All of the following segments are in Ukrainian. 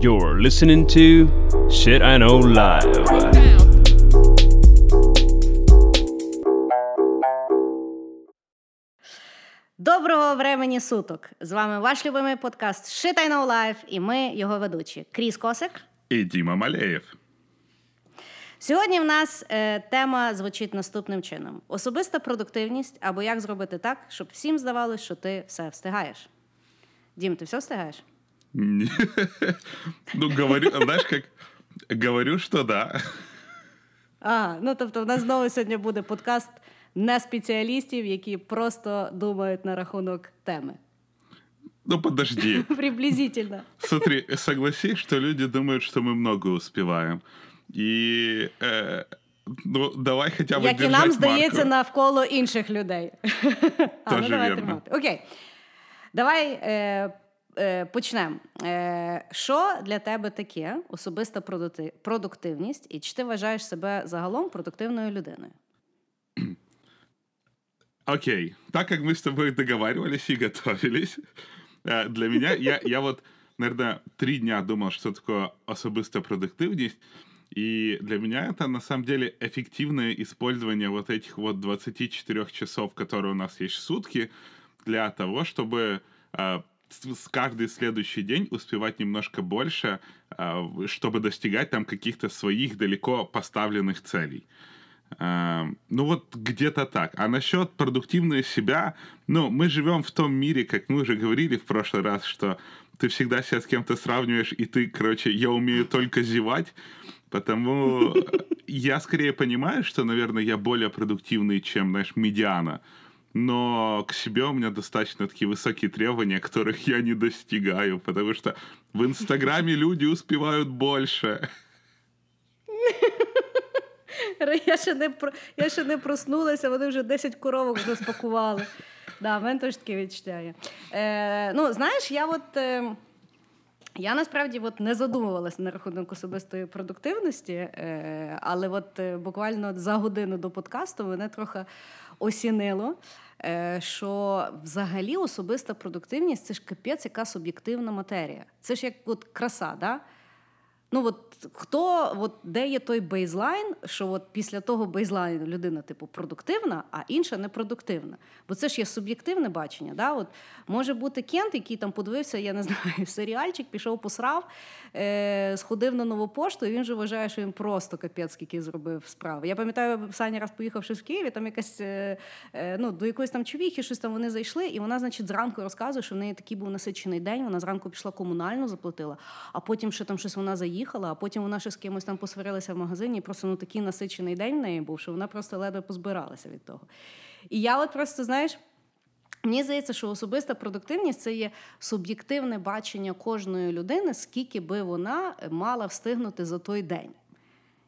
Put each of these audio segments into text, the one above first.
You're listening to Shit I Know Live. Доброго времені суток! З вами ваш любимий подкаст Shit I Know Live і ми його ведучі Кріс Косик. І Діма Малеєв. Сьогодні в нас е, тема звучить наступним чином: особиста продуктивність або як зробити так, щоб всім здавалось, що ти все встигаєш. Дім, ти все встигаєш? Не. Ну, говорю, знаєш, як говорю, що да. А, ну тобто, в нас знову сьогодні буде подкаст не спеціалістів, які просто думають на рахунок теми. Ну, подожди. Приблизительно. Смотри, согласись, что люди думают, что мы много успеваем. И э, ну, давай хотя бы Як і нам держать здається марку. навколо інших людей. а, ну Тоже давай вірно. тримати. Окей. Давай е, е, почнемо. Е, що для тебе таке особиста продукти- продуктивність, і чи ти вважаєш себе загалом продуктивною людиною? Окей, так как мы с тобой договаривались и готовились, э, для меня, я, я вот, наверное, три дня думал, что такое особистая продуктивность, и для меня это, на самом деле, эффективное использование вот этих вот 24 часов, которые у нас есть в сутки, для того, чтобы э, с каждый следующий день успевать немножко больше, э, чтобы достигать там каких-то своих далеко поставленных целей. Эм, Ну вот где-то так. А насчет продуктивной себя, ну, мы живем в том мире, как мы уже говорили в прошлый раз, что ты всегда себя с кем-то сравниваешь, и ты, короче, я умею только зевать, потому я скорее понимаю, что, наверное, я более продуктивный, чем, знаешь, медиана, но к себе у меня достаточно такие высокие требования, которых я не достигаю, потому что в Инстаграме люди успевают больше. Я ще не я ще не проснулася, вони вже 10 коровок розпакували. Да, в мене теж таке відчуття є. Е, ну, знаєш, я от. Е, я насправді от не задумувалася на рахунок особистої продуктивності, е, але от е, буквально за годину до подкасту мене трохи осінило, що взагалі особиста продуктивність це ж капець, яка суб'єктивна матерія. Це ж як от краса, да? Ну, от хто, от де є той бейзлайн, що от після того бейзлайну людина, типу, продуктивна, а інша непродуктивна. Бо це ж є суб'єктивне бачення. Да? От може бути Кент, який там подивився, я не знаю, серіальчик, пішов посрав, е- сходив на нову пошту, і він же вважає, що він просто капець, скільки зробив справи. Я пам'ятаю, Саня раз поїхавши в Києві, там якась е- е- ну, до якоїсь там човіхи, щось там вони зайшли, і вона, значить, зранку розказує, що в неї такий був насичений день. Вона зранку пішла комунальну, заплатила, а потім ще там щось вона заїхала, а потім вона ще з кимось там посварилася в магазині. Просто ну такий насичений день в неї був, що вона просто ледве позбиралася від того. І я от просто, знаєш. Мені здається, що особиста продуктивність це є суб'єктивне бачення кожної людини, скільки би вона мала встигнути за той день.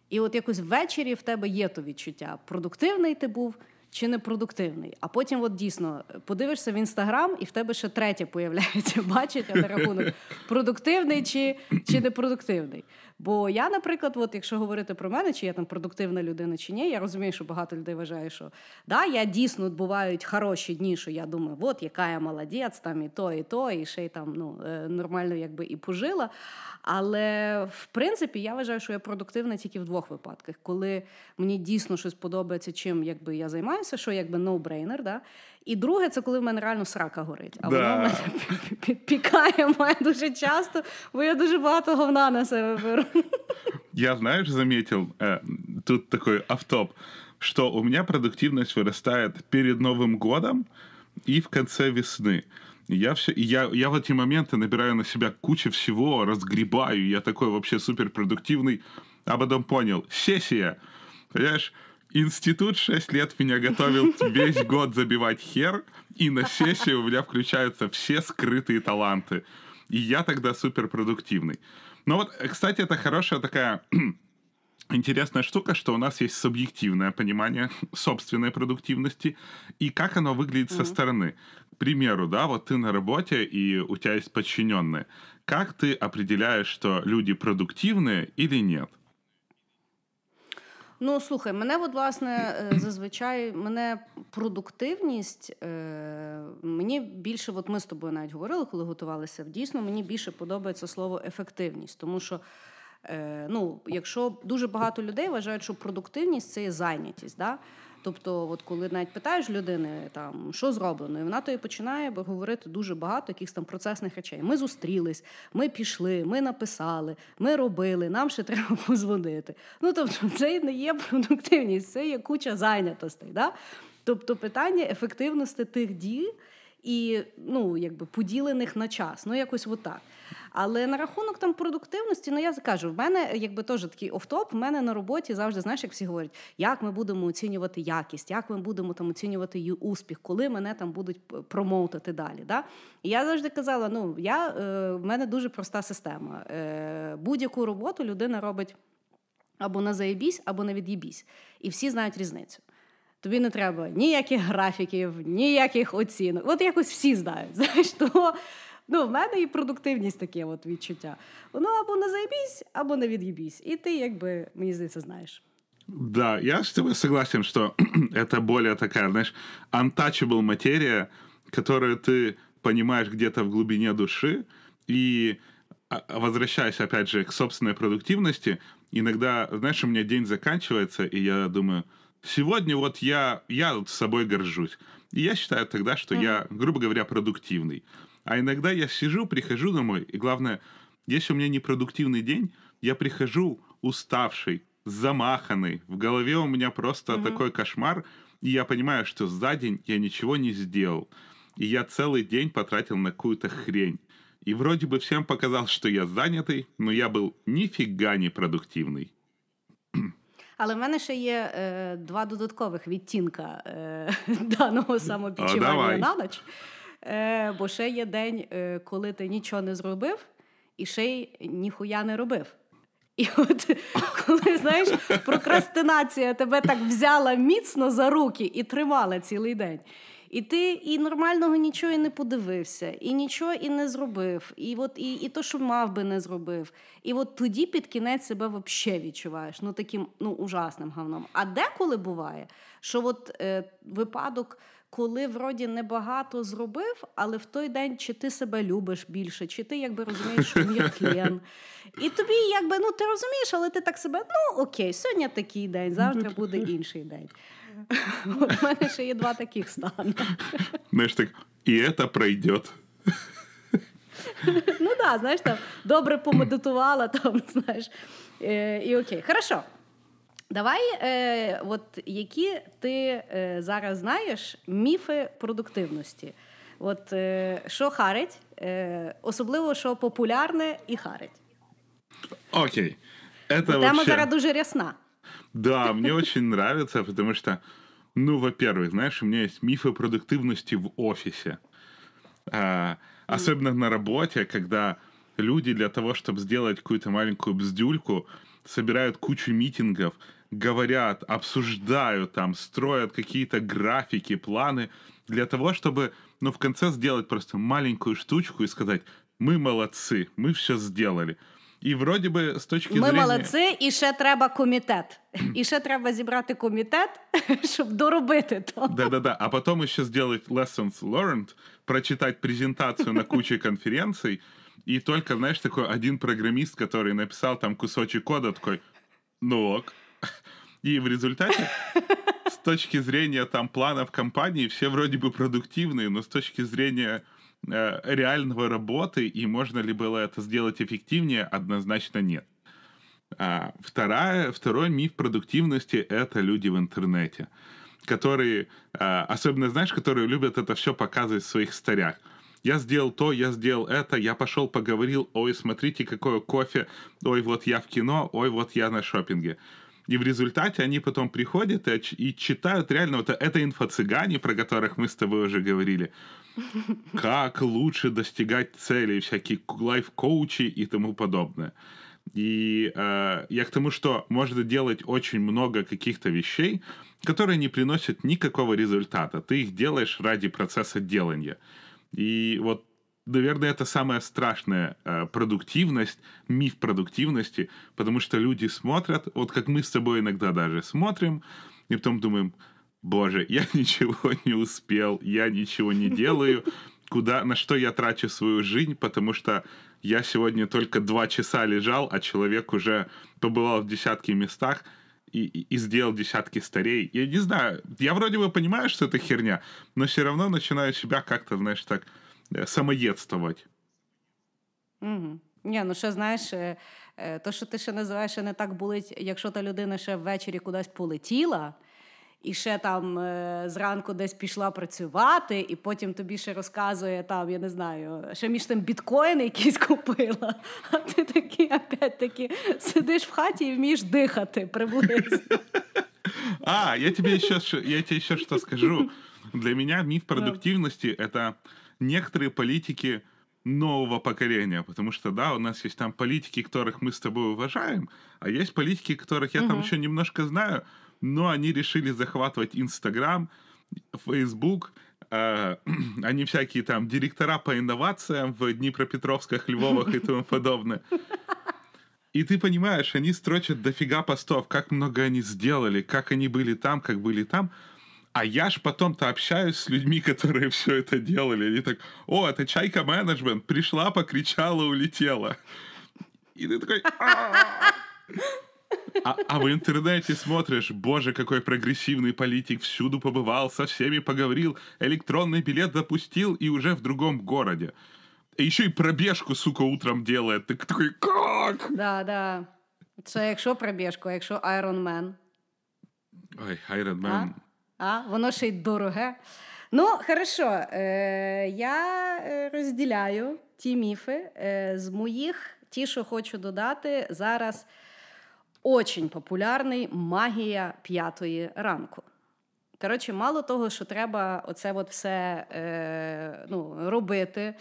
І от якось ввечері в тебе є то відчуття, продуктивний ти був чи не продуктивний. А потім, от дійсно, подивишся в інстаграм, і в тебе ще третє появляється бачення на рахунок продуктивний чи, чи непродуктивний. Бо я, наприклад, от якщо говорити про мене, чи я там продуктивна людина, чи ні, я розумію, що багато людей вважає, що да, я дійсно бувають хороші дні, що я думаю, от яка я молодець, там і то, і то, і ще й там ну, е, нормально якби і пожила. Але в принципі я вважаю, що я продуктивна тільки в двох випадках, коли мені дійсно щось подобається, чим якби я займаюся, що якби no-brainer, да? І друге, це коли в мене реально срака горить. А Да. воно в мене підпікає мене дуже часто, бо я дуже багато говна на себе беру. Я, знаешь, заметил, э, тут такой автоп, что у меня продуктивность вырастает перед Новым годом и в конце весны. Я, все, я, я в эти моменты набираю на себя кучу всего, разгребаю, я такой вообще суперпродуктивный, а потом понял, сессия, понимаешь, институт 6 лет меня готовил весь год забивать хер, и на сессию у меня включаются все скрытые таланты. И я тогда суперпродуктивный. Но вот, кстати, это хорошая такая интересная штука, что у нас есть субъективное понимание собственной продуктивности и как оно выглядит со стороны. К примеру, да, вот ты на работе и у тебя есть подчиненные. Как ты определяешь, что люди продуктивные или нет? Ну, слухай, мене, от, власне, е, зазвичай мене продуктивність. Е, мені більше, от ми з тобою навіть говорили, коли готувалися. Дійсно, мені більше подобається слово ефективність, тому що. Е, ну, якщо дуже багато людей вважають, що продуктивність це є зайнятість. Да? Тобто, от коли навіть питаєш людини, там що зроблено, і вона то і починає говорити дуже багато якихось там процесних речей. Ми зустрілись, ми пішли, ми написали, ми робили, нам ще треба позвонити. Ну тобто, це не є продуктивність, це є куча зайнятостей. Да? Тобто питання ефективності тих дій і ну, якби поділених на час. Ну, якось отак. Але на рахунок там продуктивності, ну я кажу, в мене якби теж такий офтоп, в мене на роботі завжди, знаєш, як всі говорять, як ми будемо оцінювати якість, як ми будемо там оцінювати її успіх, коли мене там будуть промоутити далі. Да? І я завжди казала: ну, я, е, в мене дуже проста система. Е, Будь-яку роботу людина робить або на заєбісь, або на від'їбісь. І всі знають різницю. Тобі не треба ніяких графіків, ніяких оцінок. От якось всі знають. Знаєш, того ну, в мене і продуктивність таке от відчуття. Воно або не заєбісь, або не від'їбісь. І ти, якби, мені здається, знаєш. Да, я с тобой согласен, что это более такая, знаешь, untouchable материя, которую ты понимаешь где-то в глубине души, и возвращаясь, опять же, к собственной продуктивности, иногда, знаешь, у меня день заканчивается, и я думаю, сегодня вот я, я вот с собой горжусь. И я считаю тогда, что mm-hmm. я, грубо говоря, продуктивный. А иногда я сижу, прихожу домой, и главное, если у меня непродуктивный день, я прихожу уставший, замаханный, в голове у меня просто mm-hmm. такой кошмар, и я понимаю, что за день я ничего не сделал. И я целый день потратил на какую-то хрень. И вроде бы всем показал, что я занятый, но я был нифига не продуктивный. Але в мене ще є е, два додаткових відтінка е, даного самопідчування на ніч. Е, Бо ще є день, е, коли ти нічого не зробив, і ще й ніхуя не робив. І от коли знаєш, прокрастинація тебе так взяла міцно за руки і тримала цілий день. І ти і нормального нічого і не подивився, і нічого і не зробив, і от і, і то, що мав би не зробив. І от тоді під кінець себе взагалі відчуваєш ну таким ну ужасним говном. А деколи буває, що от е, випадок. Коли вроді небагато зробив, але в той день чи ти себе любиш більше, чи ти якби розумієш, що є тлен. І тобі, якби ну ти розумієш, але ти так себе, ну окей, сьогодні такий день, завтра буде інший день. У мене ще є два таких стани. Знаєш, так, і це пройде. Ну да, знаєш, там добре помедитувала, там, знаєш. Е, І окей. Хорошо. Давай, е, от які ти е, зараз знаєш міфи продуктивності? От е, що харить, е, особливо що популярне і харить. Окей. Это Тема вообще... зараз дуже рясна. Да, мне очень нравится, потому что, ну, во-первых, знаешь, у меня есть мифы продуктивности в офисе. А, особенно на работе, когда люди для того, чтобы сделать какую-то маленькую бздюльку, собирают кучу митингов, говорят, обсуждают там, строят какие-то графики, планы для того, чтобы, ну, в конце сделать просто маленькую штучку и сказать, мы молодцы, мы все сделали. І вроді би з точки Ми зрення... молодці, і ще треба комітет. І ще треба зібрати комітет, щоб доробити то. Да-да-да. А потом еще сделать lessons learned, прочитать презентацию на куче конференций, и только, знаешь, такой один программист, который написал там кусочек кода, такой, ну ок. И в результате, с точки зрения там планов компании, все вроде бы продуктивные, но с точки зрения Э, реального работы, и можно ли было это сделать эффективнее, однозначно нет. А вторая, второй миф продуктивности — это люди в интернете, которые, а, особенно, знаешь, которые любят это все показывать в своих старях. Я сделал то, я сделал это, я пошел поговорил, ой, смотрите, какое кофе, ой, вот я в кино, ой, вот я на шопинге. И в результате они потом приходят и, и читают реально, вот это инфо-цыгане, про которых мы с тобой уже говорили, как лучше достигать целей, всякие лайф-коучи и тому подобное. И э, я к тому, что можно делать очень много каких-то вещей, которые не приносят никакого результата. Ты их делаешь ради процесса делания. И вот наверное, это самая страшная э, продуктивность, миф продуктивности, потому что люди смотрят, вот как мы с тобой иногда даже смотрим, и потом думаем, боже, я ничего не успел, я ничего не делаю, куда, на что я трачу свою жизнь, потому что я сегодня только два часа лежал, а человек уже побывал в десятки местах, и, и сделал десятки старей. Я не знаю, я вроде бы понимаю, что это херня, но все равно начинаю себя как-то, знаешь, так э, самоедствовать. Угу. Ні, ну ще знаєш, е, е, то, що ти ще називаєш, ще не так болить, якщо та людина ще ввечері кудись полетіла, і ще там е, зранку десь пішла працювати, і потім тобі ще розказує там, я не знаю, ще між тим біткоїни якісь купила. А ти такий, опять-таки, сидиш в хаті і вмієш дихати приблизно. А, я тебе еще, я тебе еще что скажу. Для меня миф продуктивности — это некоторые политики нового поколения, потому что, да, у нас есть там политики, которых мы с тобой уважаем, а есть политики, которых я угу. там еще немножко знаю, но они решили захватывать Инстаграм, Фейсбук, э, они всякие там директора по инновациям в Днепропетровских, Львовах и тому подобное. И ты понимаешь, они строчат дофига постов, как много они сделали, как они были там, как были там. А я ж потом-то общаюсь с людьми, которые все это делали. Они так, о, это Чайка менеджмент, пришла, покричала, улетела. И ты такой... А, а в интернете смотришь, боже, какой прогрессивный политик, всюду побывал, со всеми поговорил, электронный билет запустил и уже в другом городе. И еще и пробежку, сука, утром делает. Ты такой, как? Да, да. Це якщо пробіжку, а якщо Iron Man. Ой, Iron Man. А, а? воно ще й дороге. Ну, хорошо, е, я е, розділяю ті міфи. Е, з моїх, ті, що хочу додати, зараз очень популярний магія п'ятої ранку. Коротше, мало того, що треба оце от все е, ну, робити,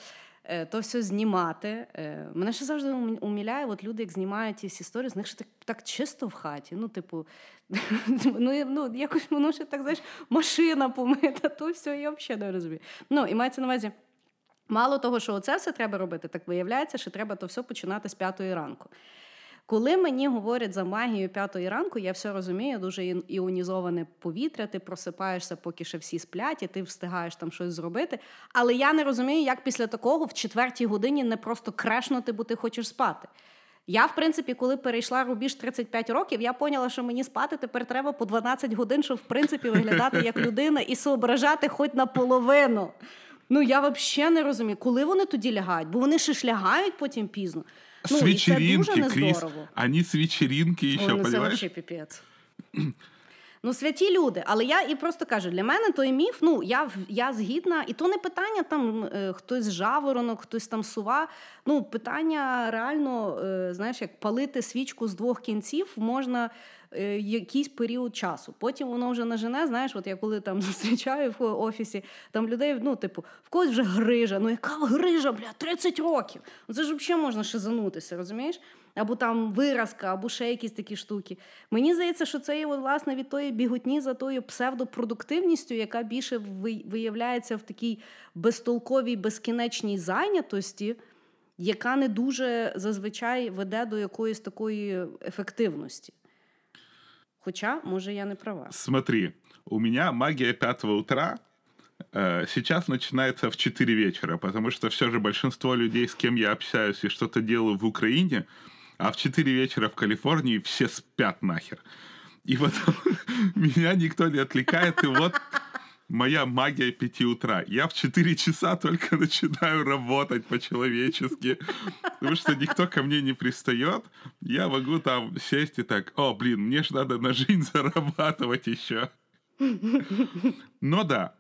то все знімати. Е, мене ще завжди уміляє, от люди, як знімають всі історії, з них ще так так чисто в хаті. Ну, типу, ну, ну, якось воно ще так, знаєш, машина помита, то все, я взагалі не розумію. Ну, і мається на увазі. Мало того, що оце все треба робити, так виявляється, що треба то все починати з п'ятої ранку. Коли мені говорять за магію п'ятої ранку, я все розумію, дуже іонізоване повітря, ти просипаєшся, поки ще всі сплять, і ти встигаєш там щось зробити. Але я не розумію, як після такого в четвертій годині не просто крешнути, бо ти хочеш спати. Я, в принципі, коли перейшла рубіж 35 років, я поняла, що мені спати тепер треба по 12 годин, щоб в принципі виглядати як людина і соображати хоч наполовину. Ну я взагалі не розумію, коли вони тоді лягають, бо вони ще ж лягають потім пізно. Ну, с вечеринки, дуже Кріс. Ані з вечеринки еще, Ой, ну? Це піпець. Ну, святі люди, але я і просто кажу, для мене той міф, ну я я згідна, і то не питання там е, хтось жаворонок, хтось там сува. Ну, питання реально, е, знаєш, як палити свічку з двох кінців можна якийсь період часу. Потім воно вже нажене, знаєш, от я коли там зустрічаю в офісі, там людей, ну, типу, в когось вже грижа. Ну, яка грижа, бля, 30 років. Ну, Це ж взагалі можна шизанутися, розумієш? Або там виразка, або ще якісь такі штуки. Мені здається, що це є власне від тої біготні за тою псевдопродуктивністю, яка більше виявляється в такій безтолковій, безкінечній зайнятості, яка не дуже зазвичай веде до якоїсь такої ефективності. Хоча, може, я не права. Смотри, у меня магия пятого утра э, сейчас начинается в 4 вечера, потому что все же большинство людей, с кем я общаюсь и что-то делаю в Украине, а в 4 вечера в Калифорнии все спят нахер. И потом меня никто не отвлекает, и вот моя магия 5 утра. Я в 4 часа только начинаю работать по-человечески, потому что никто ко мне не пристает. Я могу там сесть и так, о, блин, мне же надо на жизнь зарабатывать еще. Но да,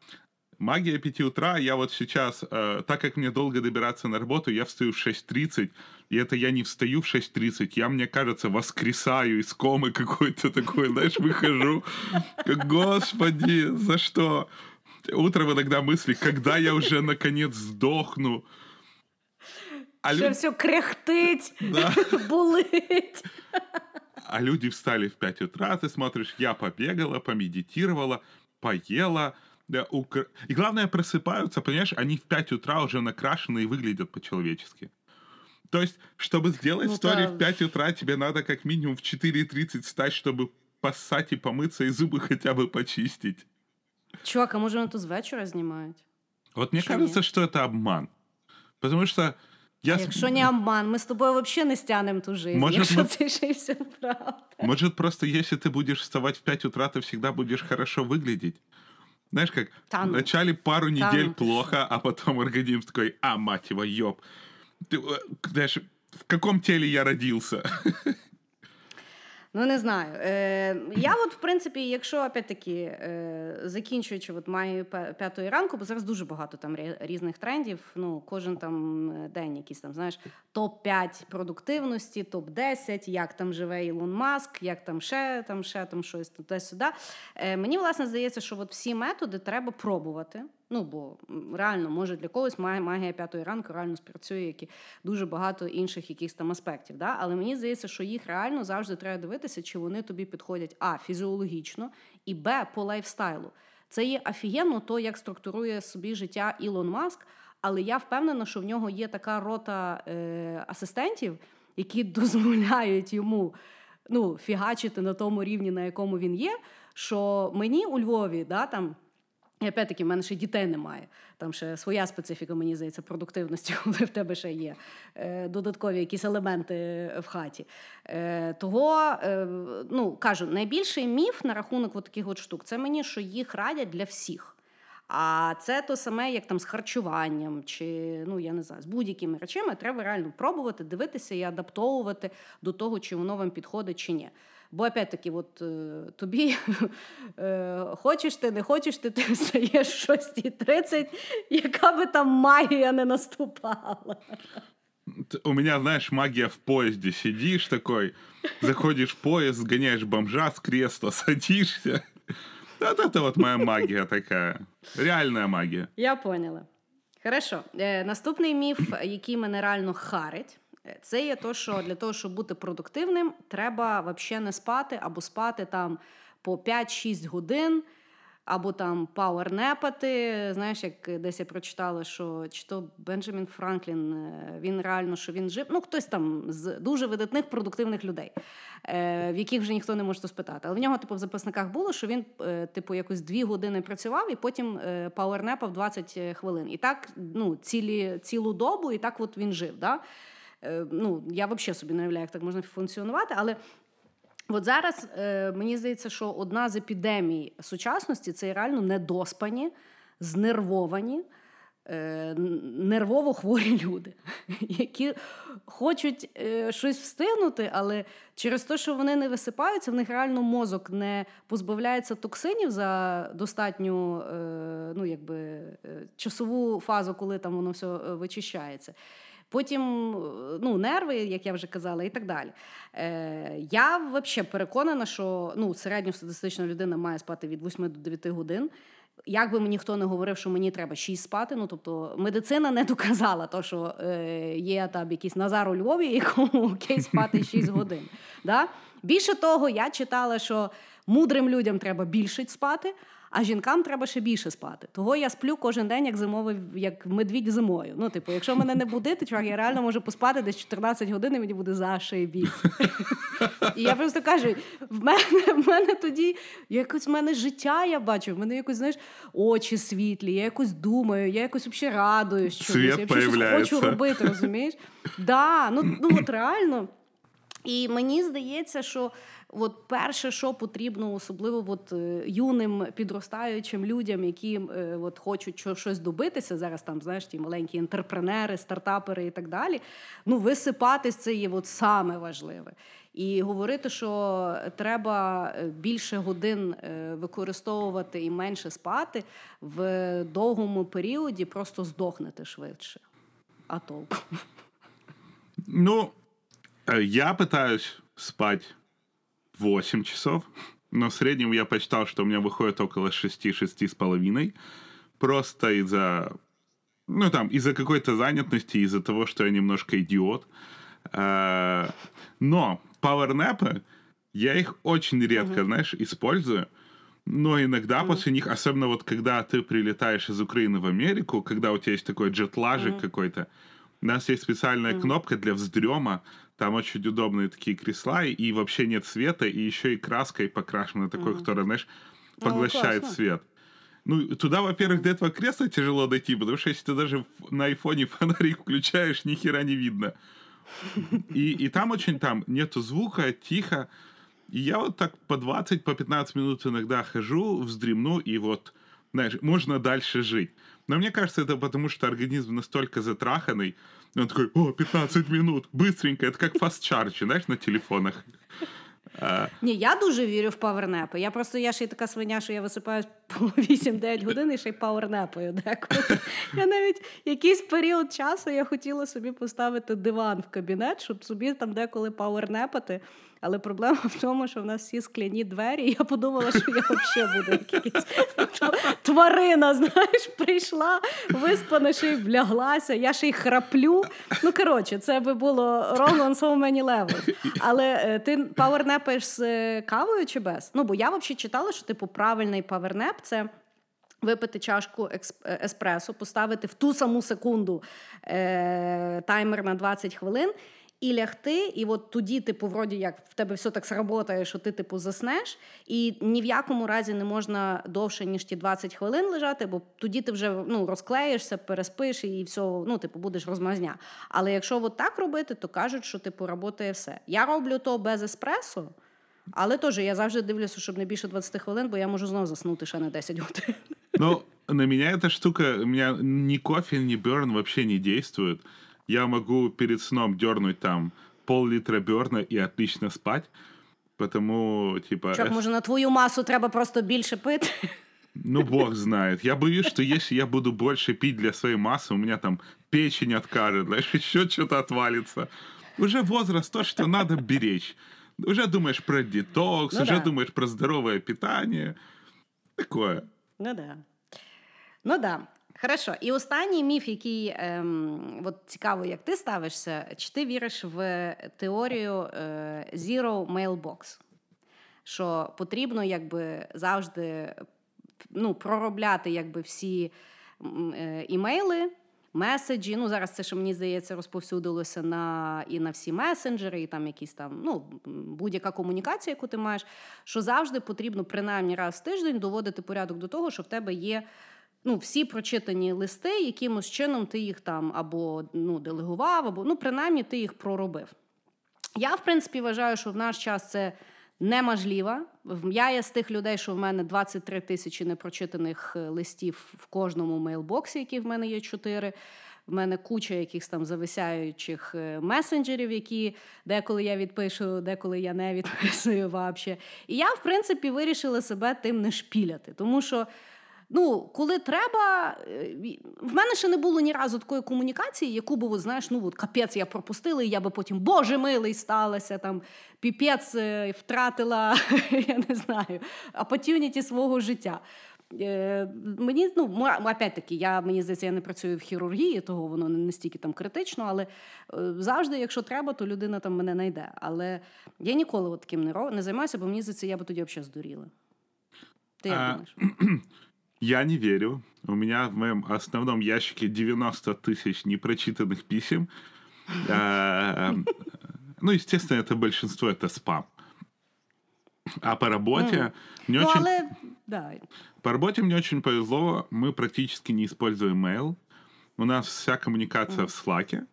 магия 5 утра, я вот сейчас, э, так как мне долго добираться на работу, я встаю в 6.30, и это я не встаю в 6.30, я, мне кажется, воскресаю из комы какой-то такой, знаешь, выхожу, господи, за что? Утром иногда мысли, когда я уже наконец сдохну. А Что все кряхтыть, да. булыть. А люди встали в 5 утра, ты смотришь, я побегала, помедитировала, поела, Да, укра- И главное, просыпаются, понимаешь, они в 5 утра уже накрашены и выглядят по-человечески. То есть, чтобы сделать Ну стори да. в 5 утра, тебе надо как минимум в 4.30 встать, чтобы поссать и помыться, и зубы хотя бы почистить. Чувак, а може вони то з вечора знімають? Вот мне Что кажется, нет? что это обман. Потому что я... А с- якщо не обман, ми з тобою взагалі не стягнемо ту жизнь, Може, якщо ми- це ще й все правда. Может, просто если ты будешь вставать в 5 утра, ты всегда будешь хорошо выглядеть? Знаешь, как Та ну. вначале пару недель ну ты плохо, а потом организм такой, а, мать его, ёб. Ты, э, знаешь, в каком теле я родился? Ну, не знаю. Е, я, от, в принципі, якщо опять-таки, е, закінчуючи от пе- п'ятої ранку, бо зараз дуже багато там різних трендів. Ну, кожен там е, день якийсь там, знаєш, топ-5 продуктивності, топ-10, як там живе Ілон Маск, як там ще там, ще там щось туди-сюди. Е, мені, власне, здається, що от всі методи треба пробувати. Ну, бо реально, може, для когось магія п'ятої ранку реально спрацює, як і дуже багато інших якихось там аспектів. Да? Але мені здається, що їх реально завжди треба дивитися, чи вони тобі підходять а фізіологічно, і б по лайфстайлу. Це є офігенно то, як структурує собі життя Ілон Маск. Але я впевнена, що в нього є така рота е, асистентів, які дозволяють йому ну, фігачити на тому рівні, на якому він є. Що мені у Львові, да, там. І опять-таки, в мене ще дітей немає. Там ще своя специфіка, мені здається, продуктивності, коли в тебе ще є е, додаткові якісь елементи в хаті. Е, того, е, ну, кажу, найбільший міф на рахунок от таких от штук це мені, що їх радять для всіх. А це то саме, як там з харчуванням, чи ну я не знаю, з будь-якими речами треба реально пробувати, дивитися і адаптовувати до того, чи воно вам підходить чи ні. Бо опять-таки, от тобі хочеш ти, не хочеш ти, ти встаєш в 6.30, яка би там магія не наступала. У меня, знаешь, магия в поезде. Сидишь такой, заходишь в поезд, сгоняешь бомжа с кресла, садишься. Вот это вот моя магия такая. Реальная магия. Я поняла. Хорошо. Е, наступний міф, який мене реально харить, це є то, що для того, щоб бути продуктивним, треба взагалі не спати або спати там по 5-6 годин, або там пауернепати. Знаєш, як десь я прочитала, що чи то Бенджамін Франклін, е, він реально що він жив. Ну, хтось там з дуже видатних продуктивних людей, е, в яких вже ніхто не може спитати. Але в нього, типу, в записниках було, що він, е, типу, якось дві години працював і потім пауернепав 20 хвилин. І так ну, цілі, цілу добу, і так от він жив. Да? Е, ну, я взагалі собі не уявляю, як так можна функціонувати, але. От зараз е, мені здається, що одна з епідемій сучасності це реально недоспані, знервовані, е, нервово хворі люди, які хочуть е, щось встигнути, але через те, що вони не висипаються, в них реально мозок не позбавляється токсинів за достатню ну, якби, часову фазу, коли там воно все вичищається. Потім ну, нерви, як я вже казала, і так далі. Е, я взагалі переконана, що ну, середньостатистична людина має спати від 8 до 9 годин. Як би мені ніхто не говорив, що мені треба 6 спати, ну тобто медицина не доказала, то, що е, є там якийсь Назар у Львові, якому окей спати 6 годин. Да? Більше того, я читала, що мудрим людям треба більше спати, а жінкам треба ще більше спати. Того я сплю кожен день, як зимовий, як медвідь зимою. Ну, типу, якщо мене не будити, чувак, я реально можу поспати десь 14 годин, і мені буде зашибісь. І я просто кажу: в мене, в мене тоді якось в мене життя я бачу, в мене якось, знаєш, очі світлі, я якось думаю, я якось взагалі радуюсь чомусь, я щось хочу робити, розумієш? Да, ну, ну от реально. І мені здається, що от перше, що потрібно, особливо от, е, юним підростаючим людям, які е, от, хочуть що- щось добитися, зараз там, знаєш, ті маленькі інтерпренери, стартапери і так далі. Ну, висипатись це є от саме важливе. І говорити, що треба е, більше годин використовувати і менше спати в довгому періоді, просто здохнете швидше. А толку. Ну, я пытаюсь спать 8 часов, но в среднем я посчитал, что у меня выходит около 6-6 с половиной. Просто из-за, ну там, из-за какой-то занятости, из-за того, что я немножко идиот. Э, Но пауэрнэпы, я их очень редко, знаешь, использую. Но иногда mm-hmm. после них, особенно вот когда ты прилетаешь из Украины в Америку, когда у тебя есть такой джетлажик mm-hmm. какой-то, у нас есть специальная mm-hmm. кнопка для вздрема, там очень удобные такие кресла, и вообще нет света, и еще и краской покрашена такой, mm-hmm. которая, знаешь, поглощает ну, свет. Ну, туда, во-первых, до этого кресла тяжело дойти, потому что если ты даже на айфоне фонарик включаешь, ни хера не видно. И, и там очень там нету звука, тихо. И я вот так по 20, по 15 минут иногда хожу, вздремну, и вот, знаешь, можно дальше жить. Но мне кажется, это потому, что организм настолько затраханный, он такой, о, 15 минут, быстренько, это как fast charge і, знаешь, на телефонах. А... Ні, я дуже вірю в power nap и. Я просто я ще й така свиня, що я висипаюсь по 8-9 годин і ще й power nap ою. деколи. Я навіть якийсь період часу я хотіла собі поставити диван в кабінет, щоб собі там деколи power nap ати. Але проблема в тому, що в нас всі скляні двері, і я подумала, що я взагалі буду якась тварина. Знаєш, прийшла, виспана, ще й вляглася, я ще й храплю. Ну, коротше, це би було wrong on so many levels. Але е, ти павернепаєш з е, кавою чи без? Ну, бо я взагалі читала, що типу правильний павернеп це. Випити чашку е, еспресо, поставити в ту саму секунду е- таймер на 20 хвилин і лягти, і от тоді, типу, вроді як в тебе все так сработає, що ти типу заснеш, і ні в якому разі не можна довше ніж ті 20 хвилин лежати, бо тоді ти вже ну, розклеїшся, переспиш і все, ну, типу, будеш розмазня. Але якщо от так робити, то кажуть, що типу працює все. Я роблю то без еспресо. Але теж я завжди дивлюся, щоб не більше 20 хвилин, бо я можу знову заснути ще на 10 годин. Ну, на меня эта штука, у меня ни кофе, ни берн вообще не действует я могу перед сном дернуть там пол-литра берна и отлично спать. Потому, типа... Чок, може, на твою массу треба просто більше пити? Ну, бог знает. Я боюсь, что если я буду больше пить для своей массы, у меня там печень откажет, знаешь, еще что-то отвалится. Уже возраст то, что надо беречь. Уже думаешь про детокс, ну, уже да. думаешь про здоровое питание. Такое. Ну да. Ну да. Хорошо, і останній міф, який ем, от цікаво, як ти ставишся, чи ти віриш в теорію е, Zero Mailbox? Що потрібно якби завжди ну, проробляти якби всі е, імейли, меседжі. Ну, зараз це що мені здається, розповсюдилося на і на всі месенджери, і там якісь там ну, будь-яка комунікація, яку ти маєш, що завжди потрібно принаймні раз в тиждень доводити порядок до того, що в тебе є ну, всі прочитані листи, якимось чином ти їх там або ну, делегував, або ну, принаймні ти їх проробив. Я, в принципі, вважаю, що в наш час це неможливо. Я є з тих людей, що в мене 23 тисячі непрочитаних е, листів в кожному мейлбоксі, які в мене є чотири. В мене куча якихось там зависяючих е, месенджерів, які деколи я відпишу, деколи я не відписую. Вообще. І я, в принципі, вирішила себе тим не шпіляти, тому що. Ну, коли треба, е, в мене ще не було ні разу такої комунікації, яку би, знаєш, ну от капець я пропустила, і я би потім, боже милий, сталося, там піпець е, втратила, я не знаю, опотюніті свого життя. Е, мені, ну, опять-таки, я, мені здається, я не працюю в хірургії, того воно не настільки там критично, але завжди, якщо треба, то людина там мене знайде. Але я ніколи от таким не, не займаюся, бо мені здається, я би тоді взагалі здуріла. Ти як думаєш? Я не верю. У меня в моем основном ящике 90 тысяч непрочитанных писем. А, ну, естественно, это большинство это спам. А по работе мне ну, очень... По работе мне очень повезло. Мы практически не используем mail. У нас вся коммуникация в Slack.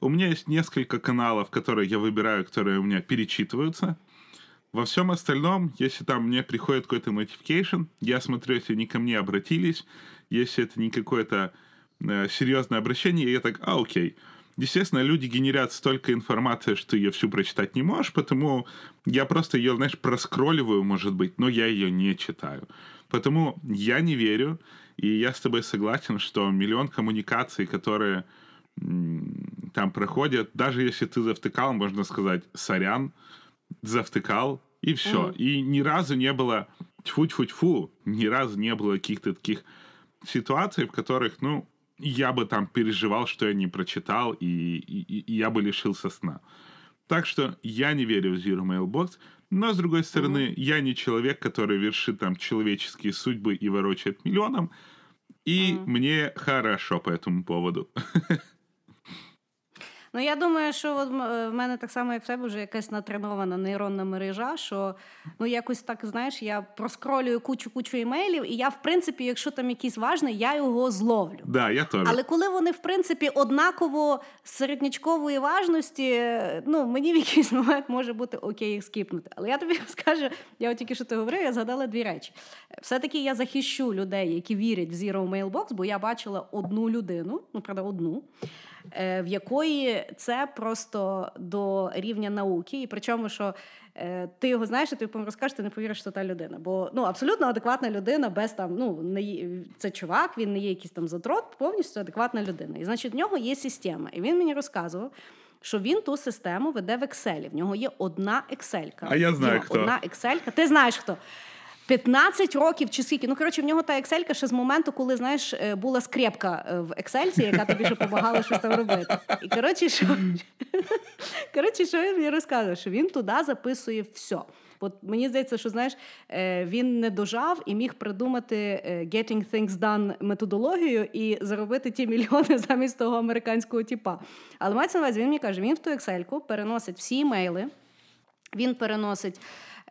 У меня есть несколько каналов, которые я выбираю, которые у меня перечитываются. Во всем остальном, если там мне приходит какой-то notification, я смотрю, если они ко мне обратились, если это не какое-то э, серьезное обращение, я так, а, окей. Естественно, люди генерят столько информации, что ее всю прочитать не можешь, потому я просто ее, знаешь, проскролливаю, может быть, но я ее не читаю. Потому я не верю, и я с тобой согласен, что миллион коммуникаций, которые там проходят, даже если ты завтыкал, можно сказать, сорян, завтыкал, и все. Mm. И ни разу не было тьфу-тьфу-тьфу, ни разу не было каких-то таких ситуаций, в которых, ну, я бы там переживал, что я не прочитал, и, и, и я бы лишился сна. Так что я не верю в Zero Mailbox, но, с другой стороны, я не человек, который вершит там человеческие судьбы и ворочает миллионом, и мне хорошо по этому поводу. Ну, я думаю, що от в мене так само, як в тебе, вже якась натренована нейронна мережа, що ну якось так, знаєш, я проскролюю кучу-кучу імейлів, і я, в принципі, якщо там якийсь важний, я його зловлю. Да, я теж. Але коли вони, в принципі, однаково середнячкової важності, ну, мені в якийсь момент може бути окей їх скіпнути. Але я тобі скажу, я от тільки що ти говорив, я згадала дві речі. Все-таки я захищу людей, які вірять в Zero Mailbox, бо я бачила одну людину, ну, правда, одну. Е, в якої це просто до рівня науки, і причому, що е, ти його знаєш, і ти йому розкажеш, ти не повіриш, що та людина. Бо ну, абсолютно адекватна людина, без там, ну, не це чувак, він не є якийсь там задрот, повністю адекватна людина. І значить, в нього є система. І він мені розказував. Що він ту систему веде в Excel. В нього є одна Excel. А я знаю, хто. Одна Excel. Ти знаєш хто. 15 років чи скільки. Ну, коротше, в нього та Excel ще з моменту, коли знаєш, е, була скрепка е, в Excel, яка тобі ще допомагала щось там робити. І коротше, що коротше, що він мені розказує, що він туди записує все. От мені здається, що знаєш, е, він не дожав і міг придумати Getting Things Done методологію і заробити ті мільйони замість того американського типа. Але мається на увазі, він мені каже, він в ту Excel переносить всі імейли, він переносить.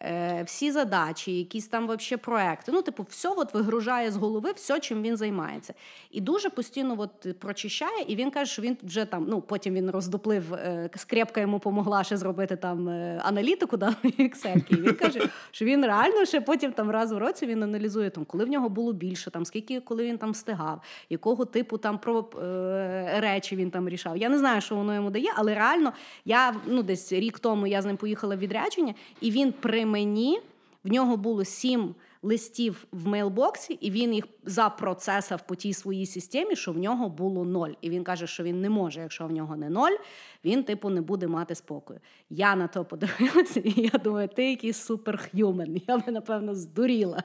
Е, всі задачі, якісь там вообще проекти. Ну, типу, все от вигружає з голови, все, чим він займається. І дуже постійно от прочищає, і він каже, що він вже там, ну потім він роздуплив, е, скрепка йому помогла ще зробити там е, аналітику да, Excel. І він каже, що він реально ще потім там раз у році він аналізує, там, коли в нього було більше, там, скільки коли він там встигав, якого типу там про е, речі він там рішав. Я не знаю, що воно йому дає, але реально я ну десь рік тому я з ним поїхала в відрядження, і він при мені в нього було сім листів в мейлбоксі, і він їх запроцесав по тій своїй системі, що в нього було ноль. І він каже, що він не може, якщо в нього не ноль, він, типу, не буде мати спокою. Я на то подивилася, і я думаю, ти якийсь суперх'юмен. Я би, напевно, здуріла.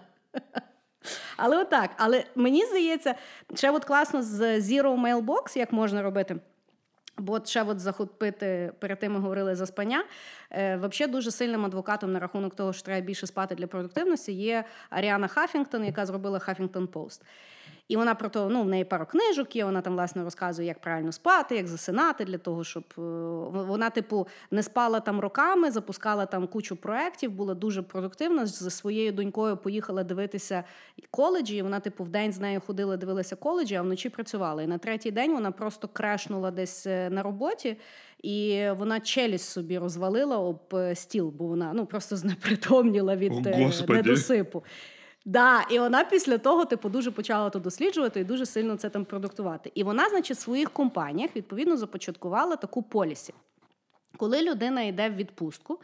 Але отак. Але мені здається, ще от класно з Zero Mailbox, як можна робити. Бо ще от захопити перед тим ми говорили за спання. Е, Взагалі дуже сильним адвокатом на рахунок того, що треба більше спати для продуктивності, є Аріана Хафінгтон, яка зробила Хафінгтон Пост. І вона про то, ну, в неї пару книжок є, вона там, власне, розказує, як правильно спати, як засинати для того, щоб е, вона, типу, не спала там роками, запускала там кучу проєктів, була дуже продуктивна. Зі своєю донькою поїхала дивитися коледжі. і Вона, типу, в день з нею ходила, дивилася коледжі, а вночі працювала. І на третій день вона просто крешнула десь е, на роботі. І вона челюсть собі розвалила об е, стіл, бо вона ну просто знепритомніла від О, недосипу. Да, І вона після того типу, дуже почала то досліджувати і дуже сильно це там продуктувати. І вона, значить, в своїх компаніях відповідно започаткувала таку полісі. Коли людина йде в відпустку,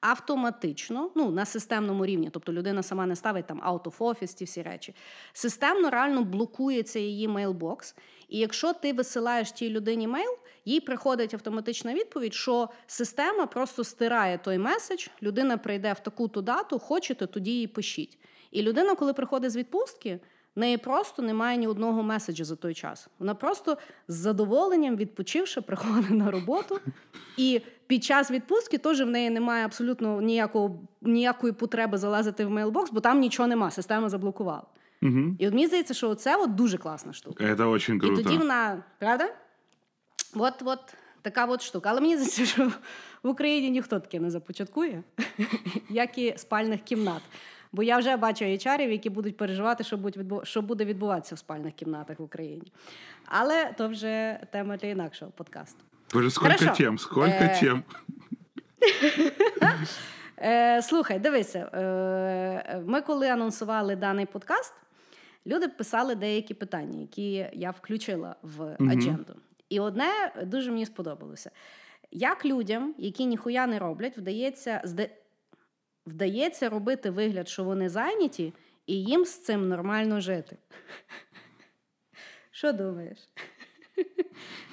автоматично, ну на системному рівні, тобто людина сама не ставить там out of office, ті всі речі, системно реально блокується її мейлбокс. І якщо ти висилаєш тій людині мейл, їй приходить автоматична відповідь, що система просто стирає той меседж, людина прийде в таку-ту дату, хочете, тоді їй пишіть. І людина, коли приходить з відпустки, в неї просто немає ні одного меседжу за той час. Вона просто з задоволенням, відпочивши, приходить на роботу. І під час відпустки теж в неї немає абсолютно ніякого, ніякої потреби залазити в мейлбокс, бо там нічого нема, система заблокувала. Угу. І от мені здається, що це от дуже класна штука. Це дуже круто. І тоді вона, правда? От, от така от штука. Але мені здається, що в Україні ніхто таке не започаткує, як і спальних кімнат. Бо я вже бачу HR-ів, які будуть переживати, що що буде відбуватися в спальних кімнатах в Україні. Але то вже тема для інакшого подкасту. Боже, скільки Хорошо. тем, скільки е... тем. Е, слухай, дивися, е, ми коли анонсували даний подкаст, люди писали деякі питання, які я включила в адженду. І одне дуже мені сподобалося. Як людям, які ніхуя не роблять, вдається вдається робити вигляд, що вони зайняті, і їм з цим нормально жити. Що думаєш?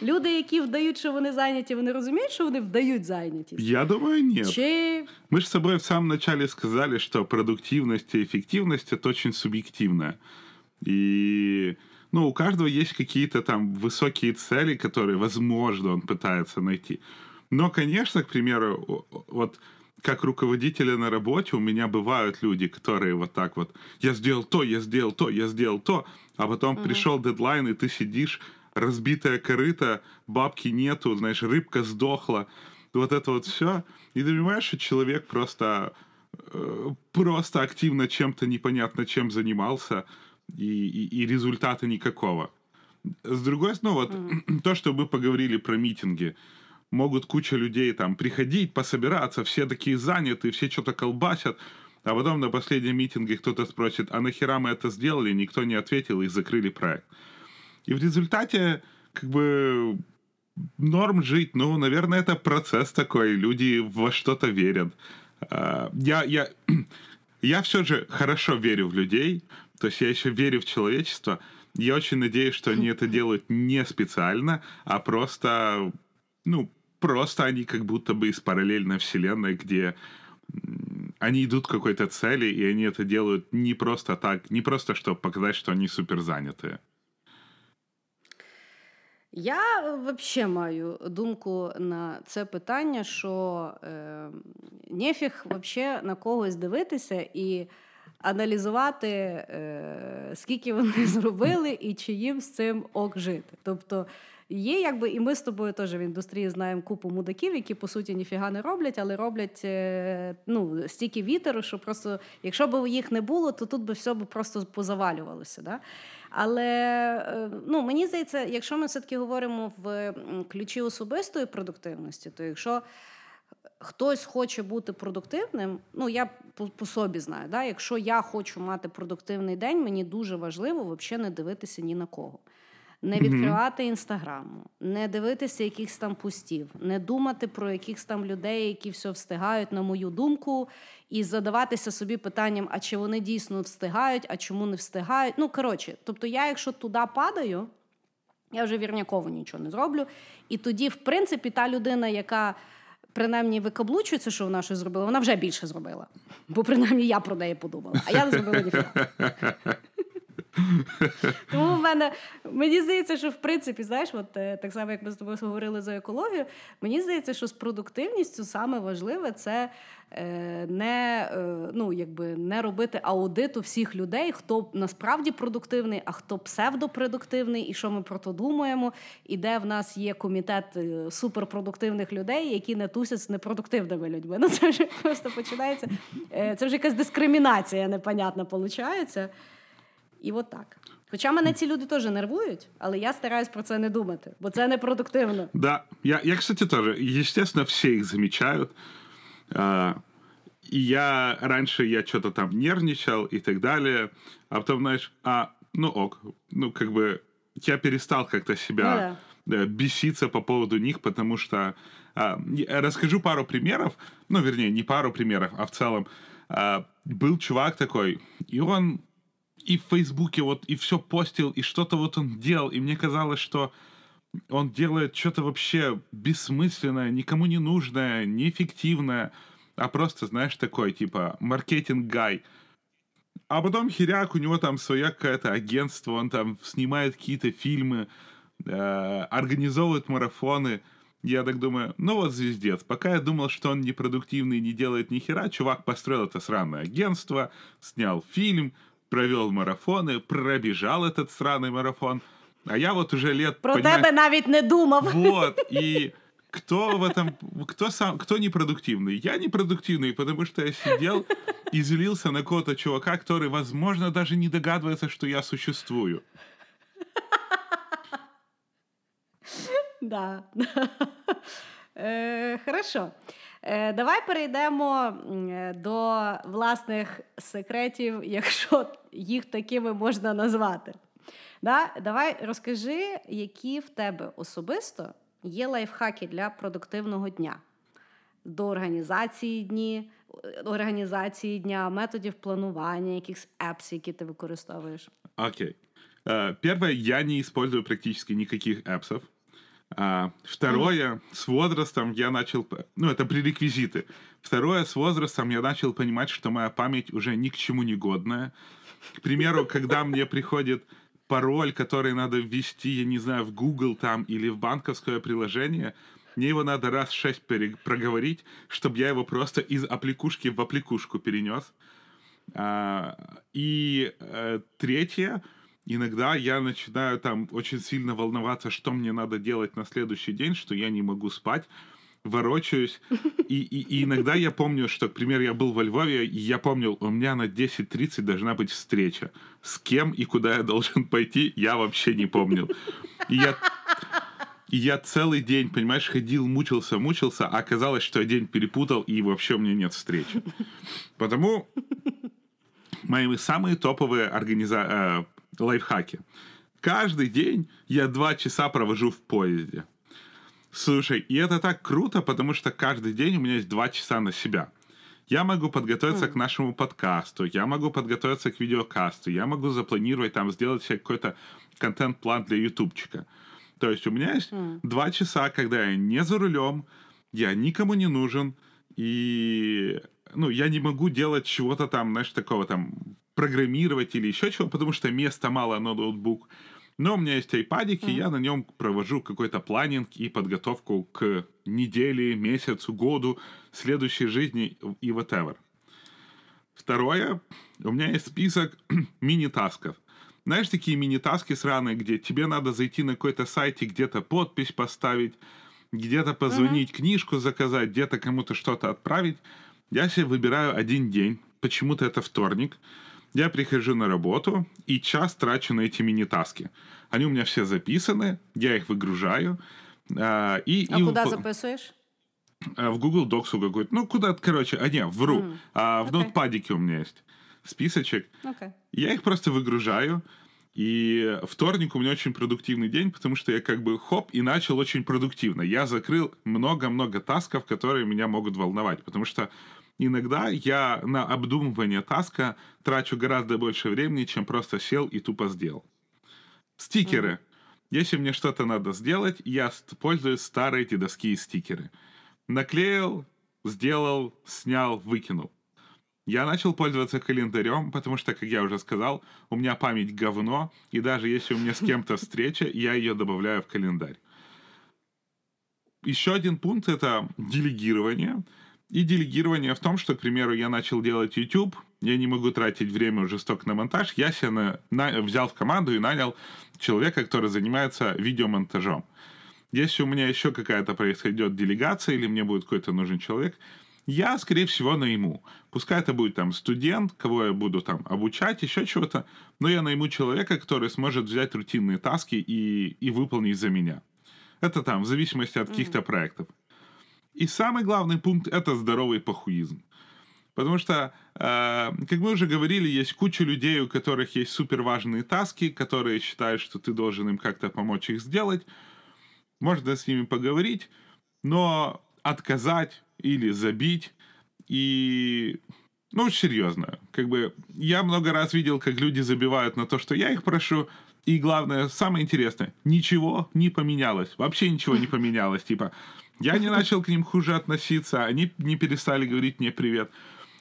Люди, які вдають, що вони зайняті, вони розуміють, що вони вдають зайнятість? Я думаю, нет. Чи... Мы же с собой в самом начале сказали, что продуктивность и эффективность — это очень субъективно. И ну, у каждого есть какие-то там высокие цели, которые, возможно, он пытается найти. Но, конечно, к примеру, вот Как руководителя на работе у меня бывают люди, которые вот так вот, я сделал то, я сделал то, я сделал то, а потом угу. пришел дедлайн, и ты сидишь, разбитая корыта, бабки нету, знаешь, рыбка сдохла, вот это вот все. И ты понимаешь, что человек просто, э, просто активно чем-то непонятно чем занимался, и, и, и результата никакого. С другой стороны, ну вот mm. то, что мы поговорили про митинги, могут куча людей там приходить, пособираться, все такие заняты, все что-то колбасят, а потом на последнем митинге кто-то спросит, а нахера мы это сделали, никто не ответил и закрыли проект. И в результате, как бы, норм жить, ну, наверное, это процесс такой, люди во что-то верят. А, я, я, я все же хорошо верю в людей, то есть я еще верю в человечество. Я очень надеюсь, что они это делают не специально, а просто, ну, просто они как будто бы из параллельной вселенной, где они идут к какой-то цели, и они это делают не просто так, не просто, чтобы показать, что они супер занятые. Я взагалі маю думку на це питання, що е, нефіг вообще на когось дивитися і аналізувати, е, скільки вони зробили і чи їм з цим ок жити. Тобто Є, якби, і ми з тобою теж в індустрії знаємо купу мудаків, які по суті ніфіга не роблять, але роблять е, ну, стільки вітеру, що просто, якщо б їх не було, то тут би все б просто позавалювалося. Да? Але е, ну, мені здається, якщо ми все-таки говоримо в ключі особистої продуктивності, то якщо хтось хоче бути продуктивним, ну я по, по собі знаю, да? якщо я хочу мати продуктивний день, мені дуже важливо взагалі не дивитися ні на кого не відкривати інстаграму, не дивитися якихось там пустів, не думати про якихось там людей, які все встигають, на мою думку, і задаватися собі питанням, а чи вони дійсно встигають, а чому не встигають. Ну, коротше, тобто, я, якщо туди падаю, я вже вірняково нічого не зроблю. І тоді, в принципі, та людина, яка. Принаймні викаблучується, що вона щось зробила, вона вже більше зробила. Бо принаймні я про неї подумала, а я не зробила ніфіга. Тому в мене мені здається, що в принципі, знаєш, от е, так само, як ми з тобою говорили за екологію, мені здається, що з продуктивністю саме важливе це е, не е, ну, якби не робити аудиту всіх людей, хто насправді продуктивний, а хто псевдопродуктивний, і що ми про то думаємо, і де в нас є комітет суперпродуктивних людей, які не тусять з непродуктивними людьми. Ну це вже просто починається. Це вже якась дискримінація непонятна виходить. І так. Хоча мене ці люди теж нервують, але я стараюсь про це не думати, бо це непродуктивно. Да, я, я кстати, тоже. Естественно, все их замечают. А, и я раньше я что-то там нервничал и так далее. А потом, знаешь, а, ну ок, ну как бы я перестал как-то себя ну, да. беситься по поводу них, потому что а, расскажу пару примеров, ну, вернее, не пару примеров, а в целом. А, был чувак такой, и он и в Фейсбуке вот и все постил, и что-то вот он делал, и мне казалось, что он делает что-то вообще бессмысленное, никому не нужное, неэффективное, а просто, знаешь, такой, типа, маркетинг-гай. А потом херяк, у него там свое какое-то агентство, он там снимает какие-то фильмы, э, организовывает марафоны. Я так думаю, ну вот звездец. Пока я думал, что он непродуктивный, не делает ни хера, чувак построил это сраное агентство, снял фильм, провел марафоны, пробежал этот сраный марафон. А я вот уже лет... Про понимаешь, тебе навіть не думав. Вот, и кто в этом, кто сам, кто непродуктивный? Я непродуктивный, потому что я сидел и злился на какого-то чувака, который, возможно, даже не догадывается, что я существую. Да. Э, хорошо. Е, давай перейдемо до власних секретів, якщо їх такими можна назвати. Да? Давай розкажи, які в тебе особисто є лайфхаки для продуктивного дня до організації дні, організації дня, методів планування, якихось апс, які ти використовуєш. Окей. Okay. Uh, первое, я не использую практически никаких апсов. А, второе, с возрастом я начал... Ну, это пререквизиты. Второе, с возрастом я начал понимать, что моя память уже ни к чему не годная. К примеру, когда мне приходит пароль, который надо ввести, я не знаю, в Google там или в банковское приложение, Мне его надо раз шесть проговорить, чтобы я его просто из аппликушки в аппликушку перенес. А, и э, третье, иногда я начинаю там очень сильно волноваться, что мне надо делать на следующий день, что я не могу спать, ворочаюсь. И, и, и иногда я помню, что, к примеру, я был во Львове, и я помнил, у меня на 10.30 должна быть встреча. С кем и куда я должен пойти, я вообще не помнил. И я и я целый день, понимаешь, ходил, мучился, мучился, а оказалось, что я день перепутал, и вообще у меня нет встречи. Потому мои самые топовые организа... лайфхаки. Каждый день я два часа провожу в поезде. Слушай, и это так круто, потому что каждый день у меня есть два часа на себя. Я могу подготовиться mm. к нашему подкасту, я могу подготовиться к видеокасту, я могу запланировать там, сделать себе какой-то контент-план для ютубчика. То есть у меня есть mm. два часа, когда я не за рулем, я никому не нужен, и ну, я не могу делать чего-то там, знаешь, такого там, программировать или еще чего, потому что места мало на ноутбук. Но у меня есть айпадик, mm-hmm. и я на нем провожу какой-то планинг и подготовку к неделе, месяцу, году, следующей жизни и whatever. Второе, у меня есть список мини-тасков. Знаешь, такие мини-таски сраные, где тебе надо зайти на какой-то сайт и где-то подпись поставить, где-то позвонить, mm-hmm. книжку заказать, где-то кому-то что-то отправить. Я себе выбираю один день, почему-то это вторник, я прихожу на работу и час трачу на эти мини-таски. Они у меня все записаны, я их выгружаю. А, и, а и куда в... записываешь? В Google Docs какой-то. Ну, куда-то, короче, а не, вру. Mm. А, в okay. ноутпадике у меня есть списочек. Okay. Я их просто выгружаю. И вторник у меня очень продуктивный день, потому что я как бы хоп и начал очень продуктивно. Я закрыл много-много тасков, которые меня могут волновать, потому что иногда я на обдумывание таска трачу гораздо больше времени, чем просто сел и тупо сделал. Стикеры. Mm-hmm. Если мне что-то надо сделать, я пользуюсь старые дедовские стикеры. Наклеил, сделал, снял, выкинул. Я начал пользоваться календарем, потому что, как я уже сказал, у меня память говно, и даже если у меня с кем-то встреча, я ее добавляю в календарь. Еще один пункт — это делегирование. И делегирование в том, что, к примеру, я начал делать YouTube, я не могу тратить время уже столько на монтаж, я себя на, на, взял в команду и нанял человека, который занимается видеомонтажом. Если у меня еще какая-то происходит делегация или мне будет какой-то нужен человек, я, скорее всего, найму. Пускай это будет там студент, кого я буду там обучать, еще чего-то, но я найму человека, который сможет взять рутинные таски и, и выполнить за меня. Это там в зависимости от каких-то mm-hmm. проектов. И самый главный пункт — это здоровый похуизм. Потому что, э, как мы уже говорили, есть куча людей, у которых есть супер важные таски, которые считают, что ты должен им как-то помочь их сделать. Можно с ними поговорить, но отказать или забить и ну, серьезно. Как бы я много раз видел, как люди забивают на то, что я их прошу. И главное, самое интересное, ничего не поменялось. Вообще ничего не поменялось. Типа, я не начал к ним хуже относиться, они не перестали говорить мне привет.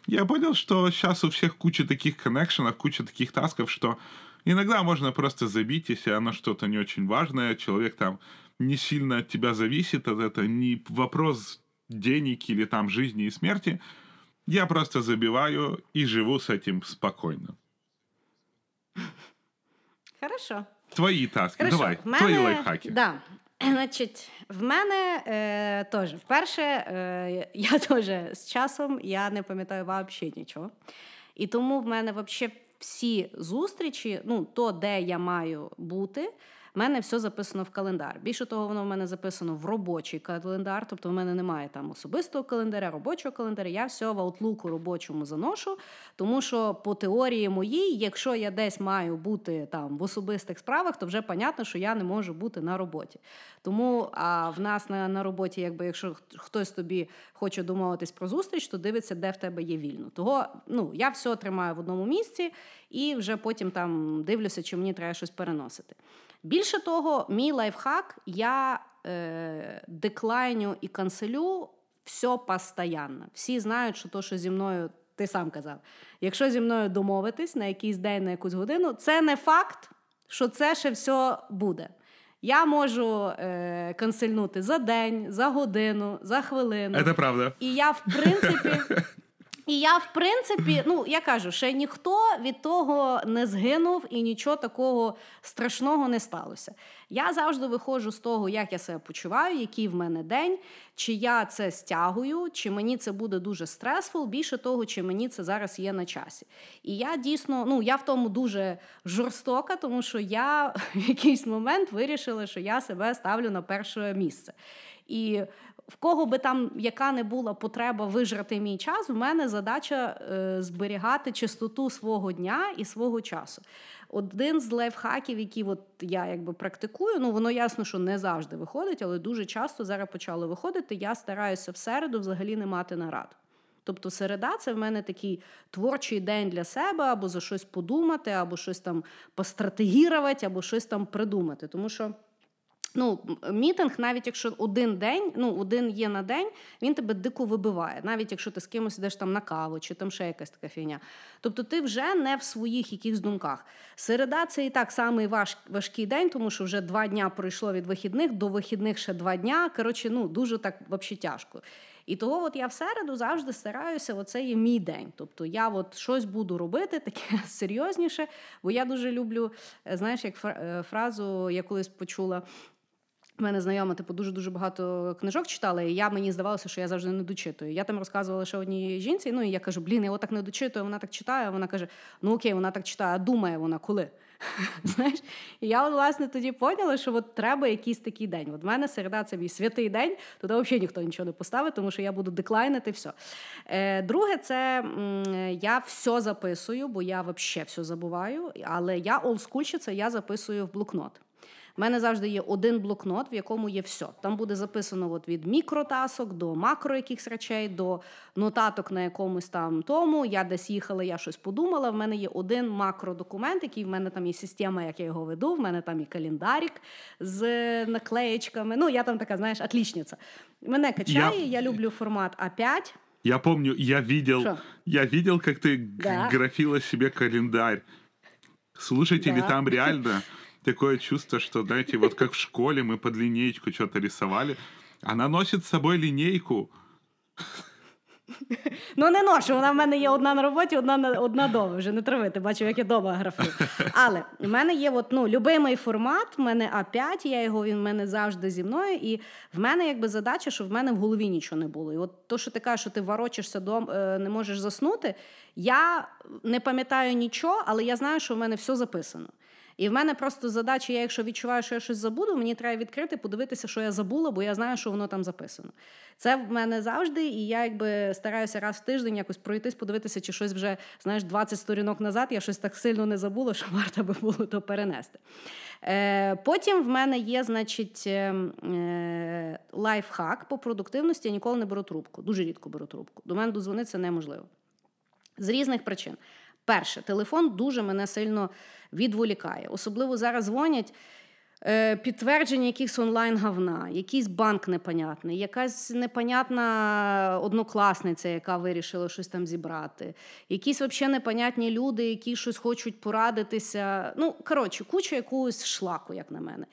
Я понял, что сейчас у всех куча таких коннекшенов, куча таких тасков, что иногда можно просто забить, если оно что-то не очень важное, человек там не сильно от тебя зависит, от этого не вопрос денег или там жизни и смерти. Я просто забиваю и живу с этим спокойно. Хорошо. Твої таски, Хорошо. давай, мене, твої лайфхаки. Да. Значить, в мене е, теж вперше е, я теж з часом я не пам'ятаю взагалі нічого. І тому в мене взагалі всі зустрічі, ну, то, де я маю бути, в мене все записано в календар. Більше того, воно в мене записано в робочий календар, тобто в мене немає там особистого календаря, робочого календаря. Я все в аутлуку робочому заношу, тому що по теорії моїй, якщо я десь маю бути там в особистих справах, то вже понятно, що я не можу бути на роботі. Тому а в нас на на роботі, якби якщо хтось тобі хоче домовитись про зустріч, то дивиться, де в тебе є вільно. Того ну я все тримаю в одному місці і вже потім там дивлюся, чи мені треба щось переносити. Більше того, мій лайфхак я е, деклайню і канцелю все постоянно. Всі знають, що то, що зі мною, ти сам казав, якщо зі мною домовитись на якийсь день, на якусь годину, це не факт, що це ще все буде. Я можу е, консильнути за день, за годину, за хвилину. Это правда. І я, в принципі, і я, в принципі, ну я кажу, ще ніхто від того не згинув і нічого такого страшного не сталося. Я завжди виходжу з того, як я себе почуваю, який в мене день, чи я це стягую, чи мені це буде дуже стресфул, більше того, чи мені це зараз є на часі. І я дійсно, ну я в тому дуже жорстока, тому що я в якийсь момент вирішила, що я себе ставлю на перше місце. І в кого би там яка не була потреба вижрати мій час, в мене задача е, зберігати чистоту свого дня і свого часу. Один з лайфхаків, які от я якби практикую, ну воно ясно, що не завжди виходить, але дуже часто зараз почало виходити. Я стараюся в середу взагалі не мати нарад. Тобто середа це в мене такий творчий день для себе, або за щось подумати, або щось там постратегірувати, або щось там придумати. Тому що. Ну, мітинг, навіть якщо один день, ну один є на день, він тебе дико вибиває, навіть якщо ти з кимось йдеш там на каву, чи там ще якась така фігня. Тобто ти вже не в своїх якихось думках. Середа це і так самий важ, важкий день, тому що вже два дня пройшло від вихідних, до вихідних ще два дня. Коротше, ну дуже так взагалі тяжко. І того, от я в середу завжди стараюся, оце є мій день. Тобто я от щось буду робити таке серйозніше, бо я дуже люблю, знаєш, як фразу я колись почула. У мене знайома, типу, дуже дуже багато книжок читала, і я мені здавалося, що я завжди не дочитую. Я там розказувала ще одній жінці. Ну і я кажу, блін, я отак не дочитую. Вона так читає. Вона каже: Ну окей, вона так читає, а думає вона коли. Знаєш, і я власне тоді поняла, що от треба якийсь такий день. От в мене середа це мій святий день, туди взагалі ніхто нічого не поставить, тому що я буду деклайнити все. Е, Друге, це я все записую, бо я взагалі все забуваю. Але я олдскульщиця, я записую в блокнот. У мене завжди є один блокнот, в якому є все. Там буде записано от від мікротасок до макро якихось речей, до нотаток на якомусь там тому. Я десь їхала, я щось подумала. В мене є один макродокумент, який в мене там є система, як я його веду. В мене там і календарик з наклеєчками. Ну, я там така, знаєш, отлічниця. Мене качає, я, я люблю формат А5. Я помню, я видел, Шо? я видел, как ты да. графила себе календарь. Слушайте, да. там реально такое чувство, что, знаете, вот как в школе мы под линейку что-то рисовали. Она носит з собою лінійку. Ну, не ношу, вона в мене є одна на роботі, одна одна вдома. Вже не травити, бачу, як я вдома графую. Але в мене є от, ну, любимий формат, в мене А5, я його, він в мене завжди зі мною. І в мене якби задача, що в мене в голові нічого не було. І от то, що ти кажеш, що ти ворочишся дом, е, не можеш заснути, я не пам'ятаю нічого, але я знаю, що в мене все записано. І в мене просто задача, я якщо відчуваю, що я щось забуду, мені треба відкрити, подивитися, що я забула, бо я знаю, що воно там записано. Це в мене завжди, і я якби стараюся раз в тиждень якось пройтись, подивитися, чи щось вже знаєш 20 сторінок назад. Я щось так сильно не забула, що варто би було то перенести. Е, Потім в мене є, значить, е, е, лайфхак по продуктивності. Я ніколи не беру трубку. Дуже рідко беру трубку. До мене дозвонитися неможливо. З різних причин. Перше, телефон дуже мене сильно відволікає. Особливо зараз дзвонять. Е, підтвердження якихось онлайн-гавна, якийсь банк непонятний, якась непонятна однокласниця, яка вирішила щось там зібрати, якісь взагалі непонятні люди, які щось хочуть порадитися. Ну, коротше, куча якогось шлаку, як на мене.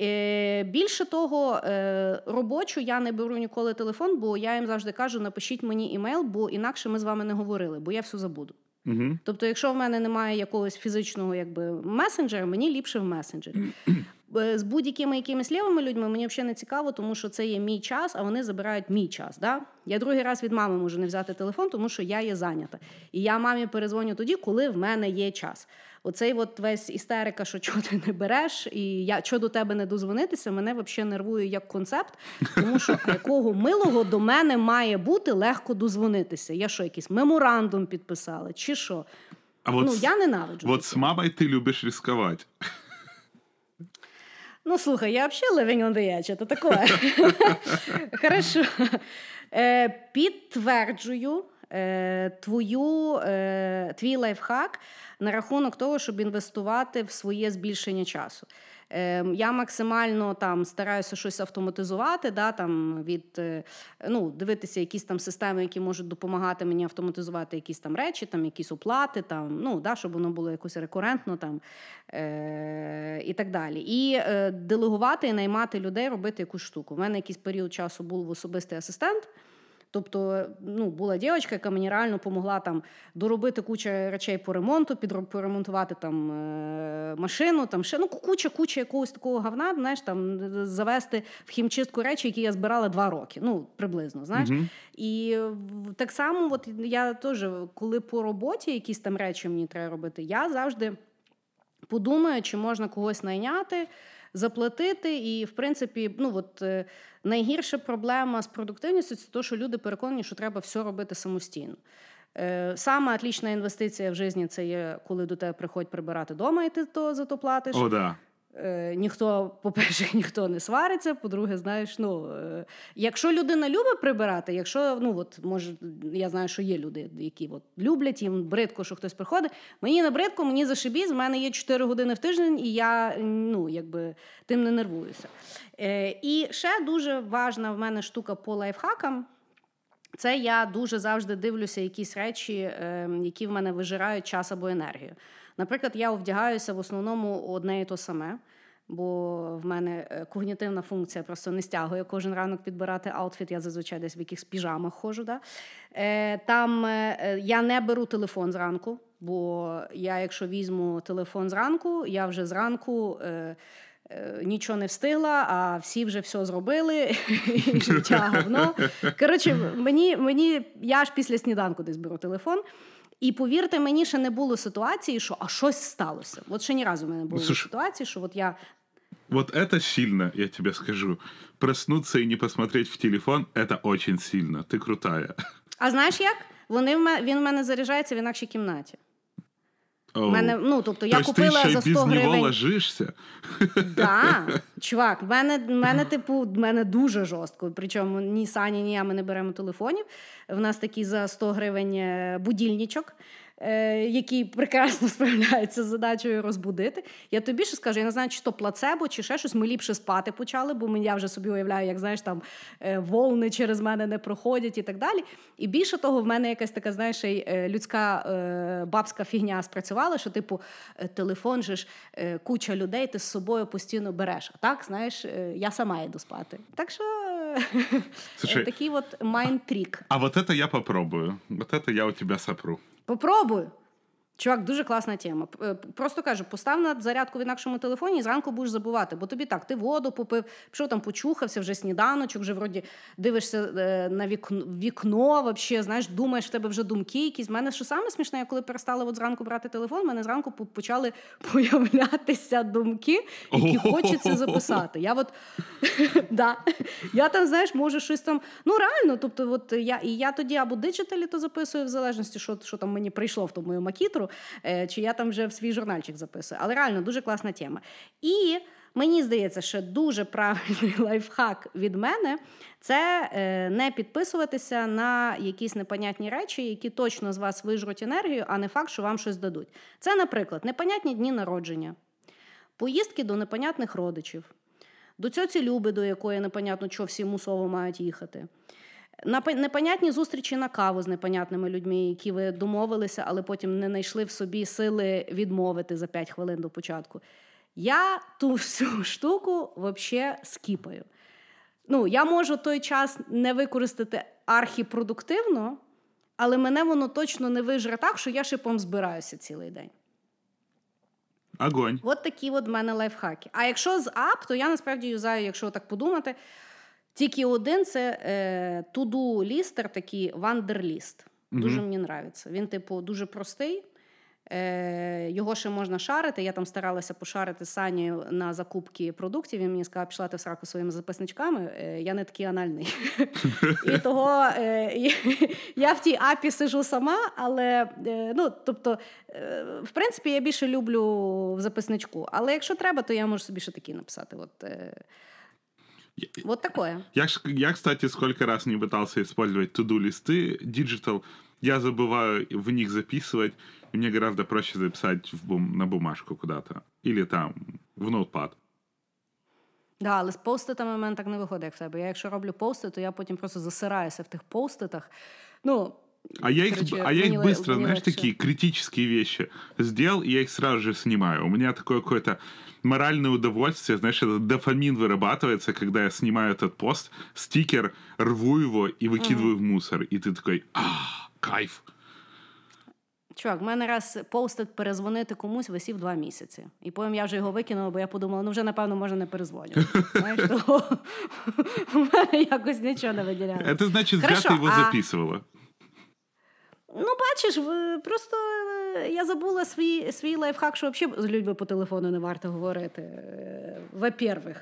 Е, більше того, е, робочу я не беру ніколи телефон, бо я їм завжди кажу: напишіть мені імейл, бо інакше ми з вами не говорили, бо я все забуду. Угу. Тобто, якщо в мене немає якогось фізичного якби, месенджера, мені ліпше в месенджері. З будь-якими якимись лівими людьми мені взагалі не цікаво, тому що це є мій час, а вони забирають мій час. Да? Я другий раз від мами можу не взяти телефон, тому що я є зайнята. І я мамі перезвоню тоді, коли в мене є час. Оцей от весь істерика, що чого ти не береш, і я що до тебе не дозвонитися, мене взагалі нервує як концепт, тому що якого милого до мене має бути легко дозвонитися. Я що, якийсь меморандум підписала, чи що? А ну, от, я ненавиджу. От з мамою ти любиш ризикувати. Ну, слухай, я взагалі living on the edge, это такое. Хорошо. Е, підтверджую твою, е, твій лайфхак на рахунок того, щоб інвестувати в своє збільшення часу. Е, Я максимально там стараюся щось автоматизувати, да, там, від, е, ну, дивитися якісь там системи, які можуть допомагати мені автоматизувати якісь там речі, там, якісь оплати, там, ну, да, щоб воно було якось рекурентно там, е, і так далі. І е, делегувати і наймати людей робити якусь штуку. У мене якийсь період часу був особистий асистент. Тобто, ну, була дівчинка, яка мені реально допомогла там доробити кучу речей по ремонту, поремонтувати там е, машину, там ще ну куча, куча якогось такого говна, знаєш, там завести в хімчистку речі, які я збирала два роки. Ну, приблизно, знаєш. Uh-huh. І так само, от я теж, коли по роботі якісь там речі мені треба робити, я завжди подумаю, чи можна когось найняти заплатити. І, в принципі, ну от е, найгірша проблема з продуктивністю це те, що люди переконані, що треба все робити самостійно. Сама саме отлічна інвестиція в житті це є, коли до тебе приходять прибирати вдома, і ти то за то платиш. О, да. Е, ніхто, по-перше, ніхто не свариться. По-друге, знаєш, ну е, якщо людина любить прибирати, якщо ну от може, я знаю, що є люди, які от люблять їм бридко, що хтось приходить. Мені не бридко, мені зашибісь, в мене є 4 години в тиждень, і я ну якби тим не нервуюся. Е, І ще дуже важна в мене штука по лайфхакам. Це я дуже завжди дивлюся якісь речі, е, які в мене вижирають час або енергію. Наприклад, я вдягаюся в основному одне і то саме, бо в мене е, когнітивна функція просто не стягує кожен ранок підбирати аутфіт. Я зазвичай десь в якихось піжамах ходжу. Да? Е, там е, я не беру телефон зранку, бо я, якщо візьму телефон зранку, я вже зранку. Нічого не встигла, а всі вже все зробили. життя говно. Коротше, мені, мені я ж після сніданку десь беру телефон. І повірте, мені ще не було ситуації, що а щось сталося. От ще ні разу в мене не було Слушай, ситуації, що от я. Вот это сильно, я тебе скажу. Проснуться і не посмотреть в телефон это очень сильно. Ти крутая. А знаєш як? Вони в мене, він в мене заряджається в інакшій кімнаті. Oh. Мене, ну, тобто, я купила ти ще за 100 без гривень. нього ложишся? Да, чувак, в мене, мене, типу, мене дуже жорстко. Причому ні Сані, ні я ми не беремо телефонів. В нас такі за 100 гривень е, будільничок. Е, який прекрасно справляється з задачею розбудити. Я тобі більше скажу, я не знаю, чи то плацебо, чи ще щось. Ми ліпше спати почали, бо я вже собі уявляю, як знаєш, там е, волны через мене не проходять і так далі. І більше того, в мене якась така, знаєш, е, людська бабська фігня спрацювала, що, типу, телефон же ж куча людей, ти з собою постійно береш. А так, знаєш, я сама йду спати. Так що Слушай, такий от mind trick. А вот это я попробую. Вот это я у тебя сопру. Попробуй. Чувак, дуже класна тема. Е, просто кажу, постав на зарядку в інакшому телефоні і зранку будеш забувати. Бо тобі так, ти воду попив, пішов там почухався, вже сніданочок, вже вроді дивишся е, на вікно, вікно, вообще, знаєш, думаєш в тебе вже думки якісь. У мене що саме смішне, я коли перестала от зранку брати телефон, в мене зранку почали появлятися думки, які хочеться записати. Я от, да, я там, знаєш, можу щось там. Ну, реально, тобто, от я і я тоді або диджиталі то записую, в залежності, що що там мені прийшло в тому мою макітру цифру, е, чи я там вже в свій журнальчик записую. Але реально дуже класна тема. І мені здається, що дуже правильний лайфхак від мене це е, не підписуватися на якісь непонятні речі, які точно з вас вижруть енергію, а не факт, що вам щось дадуть. Це, наприклад, непонятні дні народження, поїздки до непонятних родичів. До цьоці Люби, до якої непонятно, що всі мусово мають їхати. Непонятні зустрічі на каву з непонятними людьми, які ви домовилися, але потім не знайшли в собі сили відмовити за 5 хвилин до початку. Я ту всю штуку взагалі скіпаю. Ну, Я можу той час не використати архіпродуктивно, але мене воно точно не вижре так, що я шипом збираюся цілий день. Огонь. От такі от в мене лайфхаки. А якщо з ап, то я насправді юзаю, якщо так подумати. Тільки один це е, туду лістер, такий вандерліст. Дуже mm-hmm. мені подобається. Він, типу, дуже простий. Е, Його ще можна шарити. Я там старалася пошарити Санію на закупки продуктів. Він мені сказав, пішла ти в сраку своїми записничками. Е, я не такий анальний. І того е, я в тій апі сижу сама, але е, ну, тобто, е, в принципі, я більше люблю в записничку. Але якщо треба, то я можу собі ще такий написати. От, Вот такое. Я, я, кстати, сколько раз не пытался использовать туду-листы digital, я забываю в них записывать, и мне гораздо проще записать в бум, на бумажку куда-то. Или там в ноутпад. Да, але з поститами в мене так не виходить, як в тебе. Я якщо роблю пости, то я потім просто засираюся в тих поститах. Ну, А я их, Короче, а я их мне ле- быстро, мне знаешь, легче. такие критические вещи сделал, и я их сразу же снимаю. У меня такое какое-то моральное удовольствие, знаешь, этот дофамин вырабатывается, когда я снимаю этот пост, стикер, рву его и выкидываю в мусор. И ты такой, а, кайф. Чувак, в мене раз постит перезвонити комусь висів два місяці. І потім я вже його викинула, бо я подумала, ну вже напевно може не перезвонювати. Знаєш, того в мене якось нічого не виділяє. Это значит, зря Хорошо, ты его а- записывала. Ну, бачиш, просто е, я забула свій, свій лайфхак, що взагалі з людьми по телефону не варто говорити. е, Во-первых.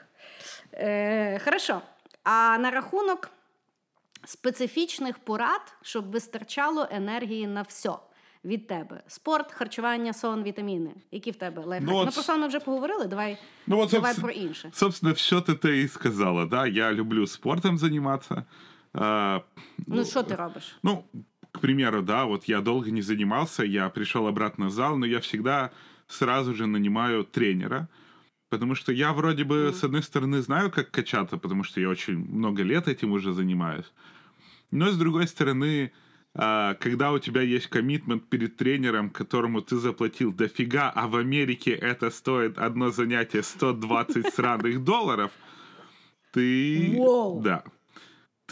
Е, хорошо. А на рахунок специфічних порад, щоб вистачало енергії на все від тебе: спорт, харчування, сон, вітаміни. Які в тебе лайфхаки? Ну, Ну, от про сон ми вже поговорили. Давай, Ну вот, давай собственно- про інше. Собственно, все ты и сказала, да. Я люблю спортом заниматься. А, Ну, що ти робиш? Ну, к примеру, да, вот я долго не занимался, я пришел обратно в зал, но я всегда сразу же нанимаю тренера, потому что я вроде бы, с одной стороны, знаю, как качаться, потому что я очень много лет этим уже занимаюсь, но с другой стороны, а, когда у тебя есть коммитмент перед тренером, которому ты заплатил дофига, а в Америке это стоит одно занятие 120 сраных долларов, ты... Воу. Да.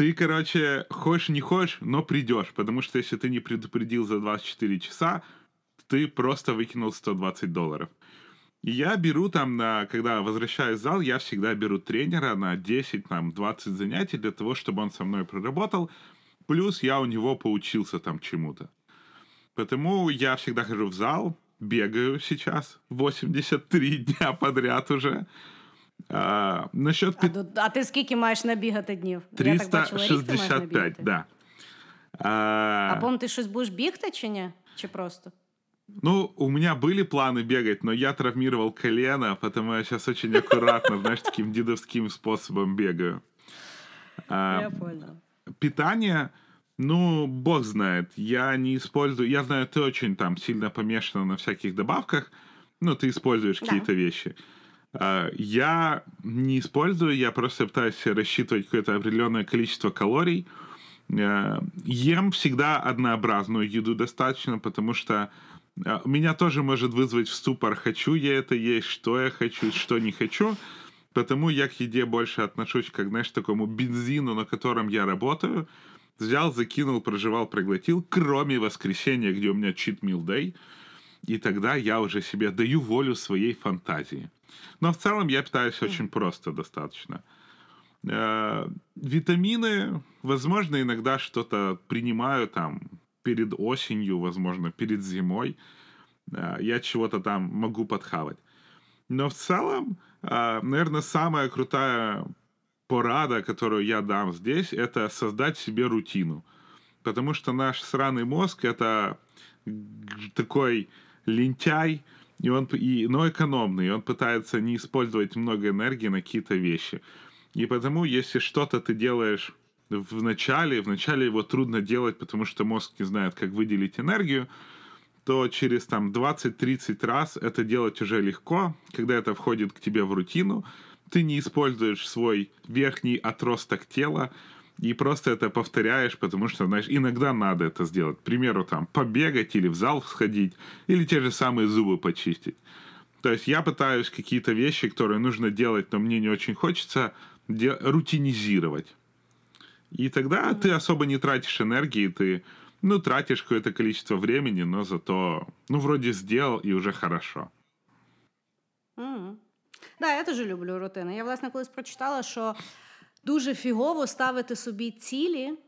Ты, короче, хочешь не хочешь, но придешь, потому что если ты не предупредил за 24 часа, ты просто выкинул 120 долларов. И я беру там, на, когда возвращаюсь в зал, я всегда беру тренера на 10, там, 20 занятий для того, чтобы он со мной проработал. Плюс я у него поучился там чему-то. Потому я всегда хожу в зал, бегаю сейчас 83 дня подряд уже. А, насчет А, до- а ти скільки маєш набігати днів? Я так бачила, рік ти маєш 365, набігати. да. А, А потім ти щось будеш бігти чи ні? Чи просто? Ну, у меня были планы бегать, но я травмировал колено, потому я сейчас очень аккуратно, знаешь, таким дедовским способом бегаю. А, Я поняла. питание, ну, бог знает. Я не использую... Я знаю, ты очень там сильно помешана на всяких добавках. Ну, ты используешь Да. какие-то вещи. А, Я не использую, я просто пытаюсь рассчитывать какое-то определенное количество калорий. Э, Ем всегда однообразную еду достаточно, потому что э, меня тоже может вызвать в ступор, хочу я это есть, что я хочу, что не хочу. Потому я к еде больше отношусь как, знаешь, такому бензину, на котором я работаю. Взял, закинул, проживал, проглотил, кроме воскресенья, где у меня cheat meal day. И тогда я уже себе даю волю своей фантазии. Но в целом я питаюсь очень просто достаточно. Э, Витамины, возможно, иногда что-то принимаю там перед осенью, возможно, перед зимой. Э, Я чего-то там могу подхавать. Но в целом, наверное, самая крутая порада, которую я дам здесь, это создать себе рутину. Потому что наш сраный мозг это такой лентяй, и он, и, но экономный, и он пытается не использовать много энергии на какие-то вещи. И потому, если что-то ты делаешь в начале, в начале его трудно делать, потому что мозг не знает, как выделить энергию, то через там 20-30 раз это делать уже легко, когда это входит к тебе в рутину, ты не используешь свой верхний отросток тела, и просто это повторяешь, потому что, знаешь, иногда надо это сделать. К примеру, там, побегать или в зал сходить, или те же самые зубы почистить. То есть я пытаюсь какие-то вещи, которые нужно делать, но мне не очень хочется, де- рутинизировать. И тогда ты особо не тратишь энергии, ты, ну, тратишь какое-то количество времени, но зато, ну, вроде сделал, и уже хорошо. Угу. Да, я теж люблю рутини. Я, власне, колись прочитала, що дуже фігово ставити собі цілі,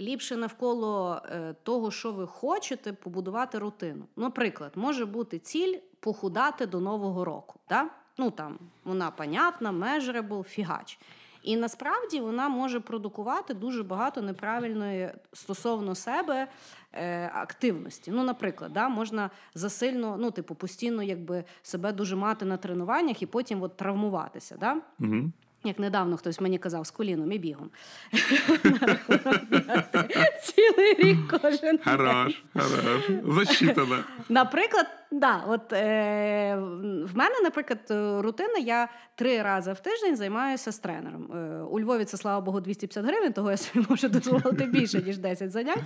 ліпше навколо е, того, що ви хочете, побудувати рутину. Наприклад, може бути ціль похудати до Нового року. Да? Ну там вона понятна, measurable, фігач. І насправді вона може продукувати дуже багато неправильної стосовно себе е, активності. Ну, наприклад, да, можна засильно, ну, типу, постійно якби себе дуже мати на тренуваннях і потім от, травмуватися. Да? Мгм. Як недавно хтось мені казав з коліном і бігом. Цілий рік кожен. Хорош, хорош. Засчитано. Наприклад, Да, от е, в мене, наприклад, е, рутина. Я три рази в тиждень займаюся з тренером. Е, у Львові це слава Богу 250 гривень, того я собі можу дозволити більше ніж 10 занять.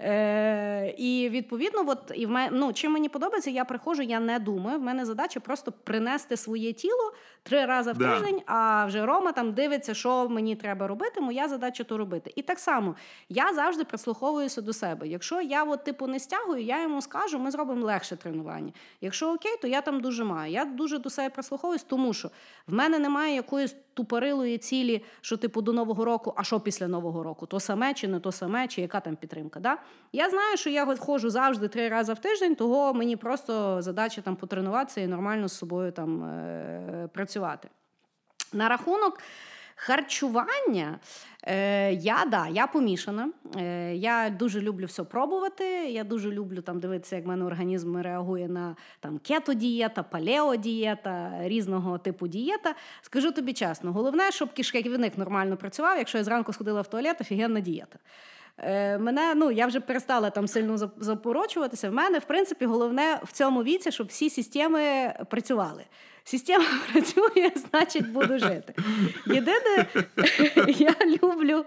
Е, І відповідно, от і в мене ну, чим мені подобається, я приходжу, я не думаю. В мене задача просто принести своє тіло три рази в Да. тиждень. А вже Рома там дивиться, що мені треба робити. Моя задача то робити. І так само я завжди прислуховуюся до себе. Якщо я от, типу не стягую, я йому скажу, ми зробимо легше тренування. Якщо окей, то я там дуже маю. Я дуже до себе прислуховуюсь, тому що в мене немає якоїсь тупорилої цілі, що типу до нового року, а що після нового року? То саме чи не то саме, чи яка там підтримка? Да? Я знаю, що я ходжу завжди три рази в тиждень, того мені просто задача там потренуватися і нормально з собою там е- працювати. На рахунок харчування, е, я да, я помішана. Е, я дуже люблю все пробувати. Я дуже люблю там дивитися, як в мене організм реагує на там кето-дієта, палеодієта, різного типу дієта. Скажу тобі чесно, головне, щоб кишківник нормально працював. Якщо я зранку сходила в туалет, офігенна дієта. Е, Мене ну я вже перестала там сильно зап- запорочуватися. В мене, в принципі, головне в цьому віці, щоб всі системи працювали. Система працює, значить, буду жити. Єдине, я люблю.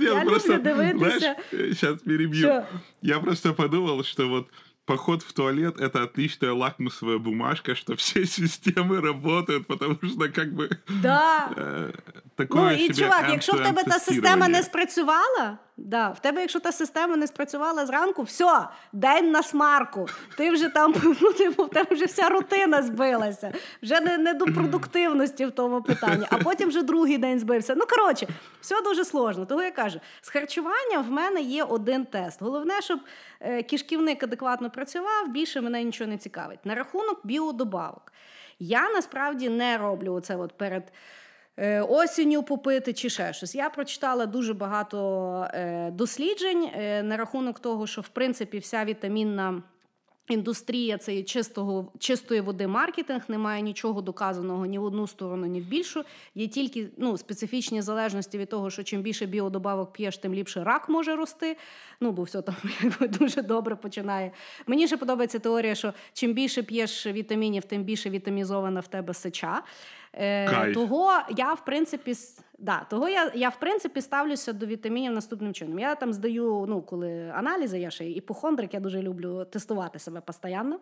Я люблю дивитися. знаешь, сейчас перебью. Що? Я просто подумал, что вот поход в туалет это отличная лакмусовая бумажка, что все системы работают, потому что как бы Да. э, Ну і чувак, якщо в тебе та система не спрацювала, да, в тебе, якщо та система не спрацювала зранку, все, день на смарку. Ти вже там, ну типу, в тебе вже вся рутина збилася, вже не, не до продуктивності в тому питанні, а потім вже другий день збився. Ну коротше, все дуже сложно. Того я кажу, з харчуванням в мене є один тест. Головне, щоб е, кишківник адекватно працював, більше мене нічого не цікавить. На рахунок біодобавок. Я насправді не роблю оце от перед. Е, Осінню попити чи ще щось. Я прочитала дуже багато е, досліджень е, на рахунок того, що в принципі вся вітамінна індустрія це чистого, чистої води маркетинг, немає нічого доказаного ні в одну сторону, ні в більшу. Є тільки ну, специфічні залежності від того, що чим більше біодобавок п'єш, тим ліпше рак може рости. Ну, бо все там якби, дуже добре починає. Мені ще подобається теорія, що чим більше п'єш вітамінів, тим більше вітамізована в тебе сеча. Е, Кайф. того я, в принципі, да, того я, я в принципі ставлюся до вітамінів наступним чином. Я там здаю, ну, коли аналізи, я ще іпохондрик, я дуже люблю тестувати себе постійно.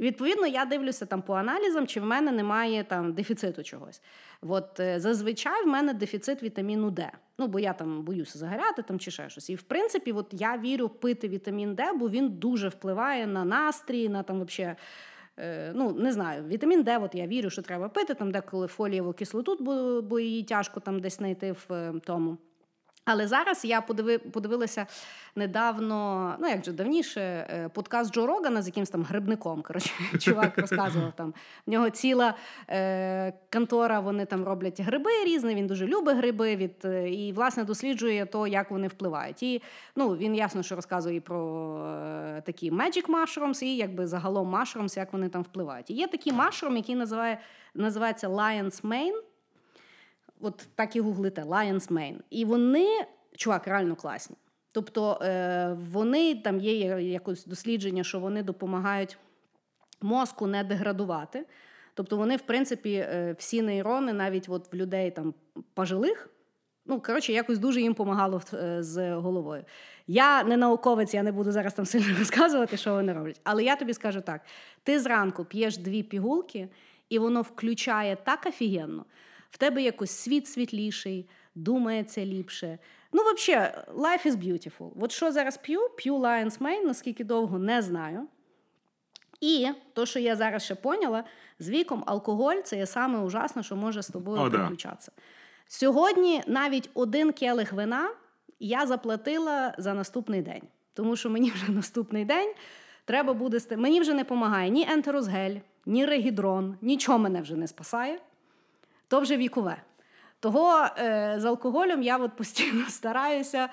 Відповідно, я дивлюся там по аналізам, чи в мене немає там дефіциту чогось. От е, зазвичай в мене дефіцит вітаміну Д. Ну, бо я там боюся загоряти там чи ще щось. І в принципі, от я вірю пити вітамін Д, бо він дуже впливає на настрій, на там взагалі. Е, ну, не знаю, вітамін Д, от я вірю, що треба пити, там деколи фолієву кислоту, бо, бо її тяжко там десь знайти в е, тому. Але зараз я подиви, подивилася недавно, ну як же давніше, е, подкаст Джо Рогана з якимсь там грибником. Коротше, чувак розказував там. В нього ціла е, контора, вони там роблять гриби різні, він дуже любить гриби від, е, і, власне, досліджує то, як вони впливають. І ну, він ясно, що розказує про е, такі magic mushrooms, і якби загалом mushrooms, як вони там впливають. І є такий mushroom, який називає, називається Lion's Mane. От так і гуглите Lion's Mane. І вони, чувак, реально класні. Тобто е, вони там є якось дослідження, що вони допомагають мозку не деградувати. Тобто вони, в принципі, е, всі нейрони, навіть от в людей там пожилих, ну, коротше, якось дуже їм допомагало з головою. Я не науковець, я не буду зараз там сильно розказувати, що вони роблять. Але я тобі скажу так: ти зранку п'єш дві пігулки, і воно включає так офігенно. В тебе якось світ світліший, думається ліпше. Ну, взагалі, life is beautiful. От що зараз п'ю, п'ю Lion's Mane, наскільки довго, не знаю. І то, що я зараз ще поняла, з віком алкоголь це є саме ужасно, що може з тобою О, да. Сьогодні навіть один келих вина я заплатила за наступний день, тому що мені вже наступний день треба буде Мені вже не допомагає ні ентерозгель, ні регідрон, нічого мене вже не спасає. То вже вікове. Того е, з алкоголем я от постійно стараюся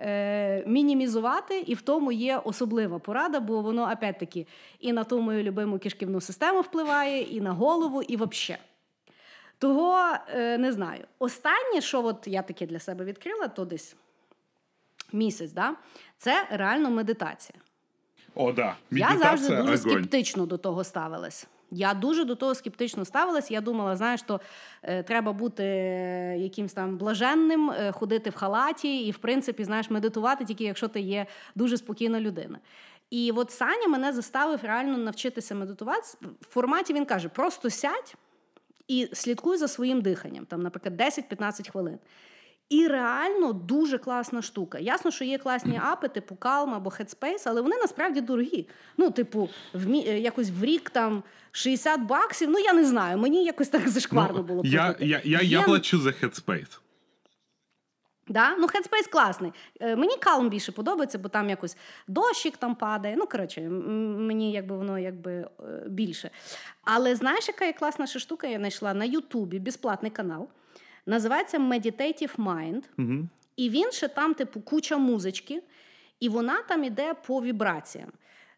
е, мінімізувати, і в тому є особлива порада, бо воно опять-таки і на ту мою любиму кишківну систему впливає, і на голову, і взагалі. Того е, не знаю. Останнє, що от я таке для себе відкрила, то десь місяць, да? це реально медитація. О, да. Я завжди дуже огонь. скептично до того ставилась. Я дуже до того скептично ставилась. Я думала, знаєш, що е, треба бути е, якимсь там блаженним, е, ходити в халаті і, в принципі, знаєш, медитувати тільки якщо ти є дуже спокійна людина. І от Саня мене заставив реально навчитися медитувати. В форматі він каже: просто сядь і слідкуй за своїм диханням, там, наприклад, 10-15 хвилин. І реально дуже класна штука. Ясно, що є класні апи, типу Calm або Headspace, але вони насправді дорогі. Ну, типу, в мі... е, якось в рік там 60 баксів. Ну я не знаю. Мені якось так зашкварно було. я, я, я, я Є- плачу за Headspace. Да? Ну, Headspace класний. Е, Мені Calm більше подобається, бо там якось дощик там падає. Ну, коротше, мені якби воно якби е, більше. Але знаєш, яка є класна штука? Я знайшла на Ютубі безплатний канал. Називається Meditative Mind. Угу. І він ще там, типу, куча музички, і вона там іде по вібраціям.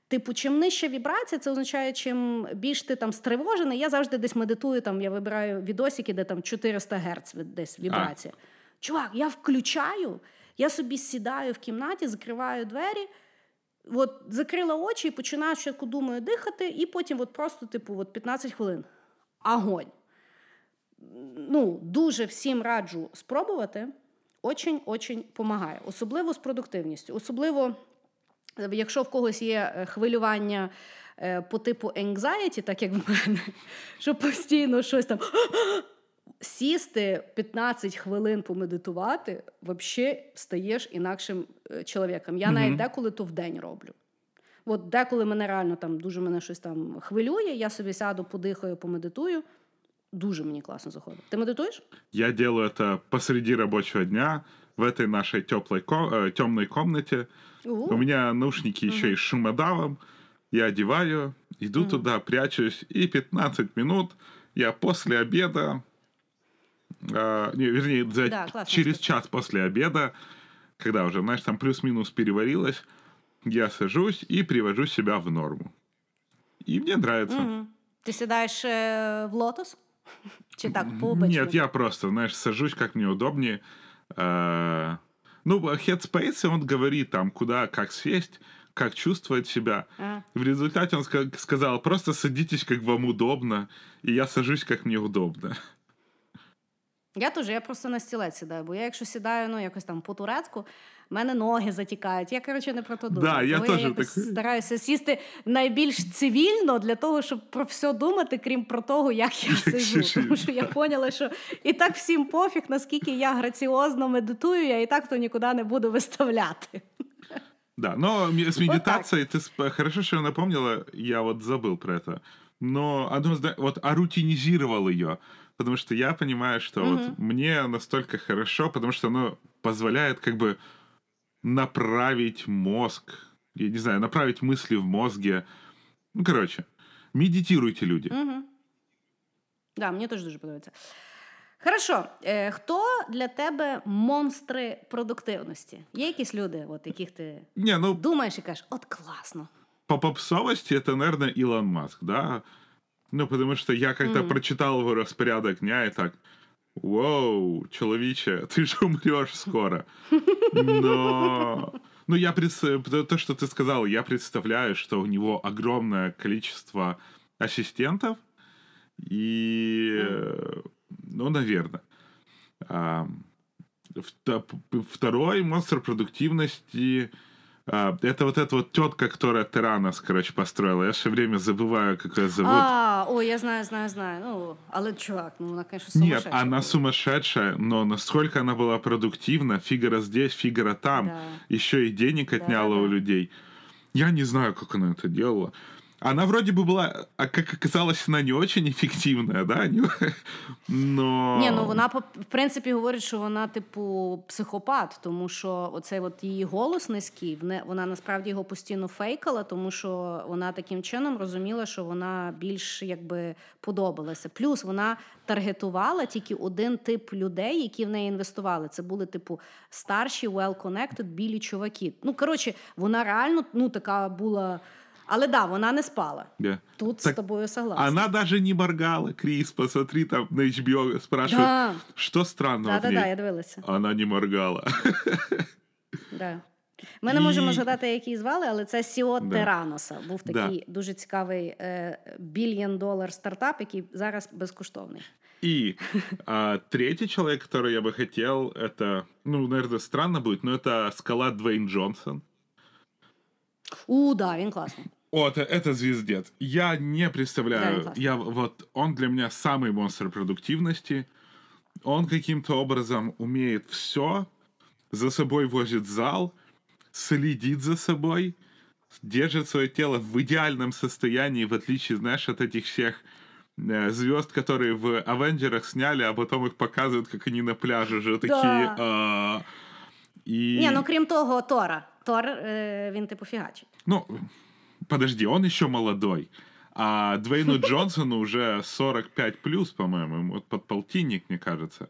Типу, чим нижча вібрація, це означає, чим більш ти там стривожений. Я завжди десь медитую, там я вибираю відосики, де там 400 Гц десь вібрація. Чувак, я включаю, я собі сідаю в кімнаті, закриваю двері. От закрила очі і починаю щодо думаю дихати, і потім от просто, типу, от 15 хвилин. Огонь. Ну, дуже всім раджу спробувати. Очень-очень допомагає. Особливо з продуктивністю. Особливо, е, якщо в когось є е, хвилювання е, по типу anxiety, так як в мене, що постійно щось там. Сісти 15 хвилин помедитувати, взагалі стаєш інакшим чоловіком. Я навіть деколи то в день роблю. От деколи мене реально там дуже мене щось там хвилює, я собі сяду, подихаю, помедитую. Дуже мені класно заходить. Ти медитуєш? Я делаю это посреди рабочего дня в этой нашей теплой темной комнате. Угу. У меня наушники еще и с шумодавом. Я одеваю, иду туда, прячусь, и 15 минут я после обеда, а, не, вернее, за- Да, классная через штука. час после обеда, когда уже, знаешь, там плюс-минус переварилось, я сажусь и привожу себя в норму. И мне нравится. Угу. Ти сідаєш е, в лотос? Чи так пообично? Нет, я просто, знаешь, сажусь, как мне удобнее. А, Ну, Headspace, он говорит там, куда, как сесть, как чувствовать себя. А. В результате он ска- сказал, просто садитесь, как вам удобно, и я сажусь, как мне удобно. Я теж, я просто на стілець сідаю, бо я якщо сідаю ну, якось там по-турецьку, в мене ноги затікають. Я, коротше, не про то думаю. Да, я Тому теж якось так- стараюся сісти найбільш цивільно для того, щоб про все думати, крім про того, як я сижу. сижу. Тому що я поняла, що і так всім пофіг, наскільки я граціозно медитую, я і так то нікуди не буду виставляти. Да, но м- с так. медитацией ты сп- хорошо, что напомнила, я вот забыл про это. Но одно, зда- вот орутинизировал ее, потому что я понимаю, что вот мне настолько хорошо, потому что оно позволяет как бы направить мозг, я не знаю, направить мысли в мозге. Ну, короче, медитируйте, люди. Угу. Да, мені теж дуже подобається. Хорошо, е, хто для тебе монстри продуктивності? Є якісь люди, от, яких ти Не, ну, думаєш і кажеш, от класно. по попсовости это, наверное, Илон Маск, да? Ну, потому что я когда прочитал его распорядок дня и так, вау, человече, ты же умрешь скоро. Но... Ну, я пред- то, что ты сказал, я представляю, что у него огромное количество ассистентов, и, ну, наверное. Вто- Второй монстр продуктивности это вот эта вот тетка, которая Теранос, короче, построила. Я все время забываю, как ее зовут. А, ой, я знаю, знаю, знаю. Ну, але чувак, ну вона, звісно, Нет, сумасшедша. она сумасшедшая, но насколько она была продуктивна, фигара здесь, фигара там, Да. еще и денег отняла у Да-да-да. людей. Я не знаю, как она это делала. Она вроде бы была, а как оказалось, она не очень эффективная, да? Не- Но... Ні, ну вона по- в принципі говорить, що вона, типу, психопат, тому що оцей от її голос низький, вне- вона насправді його постійно фейкала, тому що вона таким чином розуміла, що вона більш якби подобалася. Плюс вона таргетувала тільки один тип людей, які в неї інвестували. Це були, типу, старші, well-connected, білі чуваки. Ну, коротше, вона реально ну, така була. Але да, вона не спала. Да. Тут Так з тобою согласна. Она даже не моргала, Крис, посмотри, там на HBO спрашивают, Да. что странного в Да-да-да, ней? я дивилася. Она не моргала. Да. Ми не І- можемо згадати, як її звали, але це Сіо Да. Тераноса. Був Да. такий дуже цікавий більйон долар стартап, який зараз безкоштовний. И а, третий человек, который я бы хотел, это, ну, наверное, странно будет, но это скала Двейн Джонсон. У, да, він класний. Вот, это звездец. Я не Да, представляю, он классный. я вот, он для меня самый монстр продуктивности. Он каким-то образом умеет все, за собой возит зал, следит за собой, держит свое тело в идеальном состоянии, в отличие, знаешь, от этих всех э, звезд, которые в Авенджерах сняли, а потом их показывают, как они на пляже уже такие. а, и... Ні, ну крім того, Тора. Тор, він типу фігачить. Ну, подожди, он еще молодой. А Двейну Джонсону уже 45 плюс, по-моему, ему вот под полтинник, мне кажется.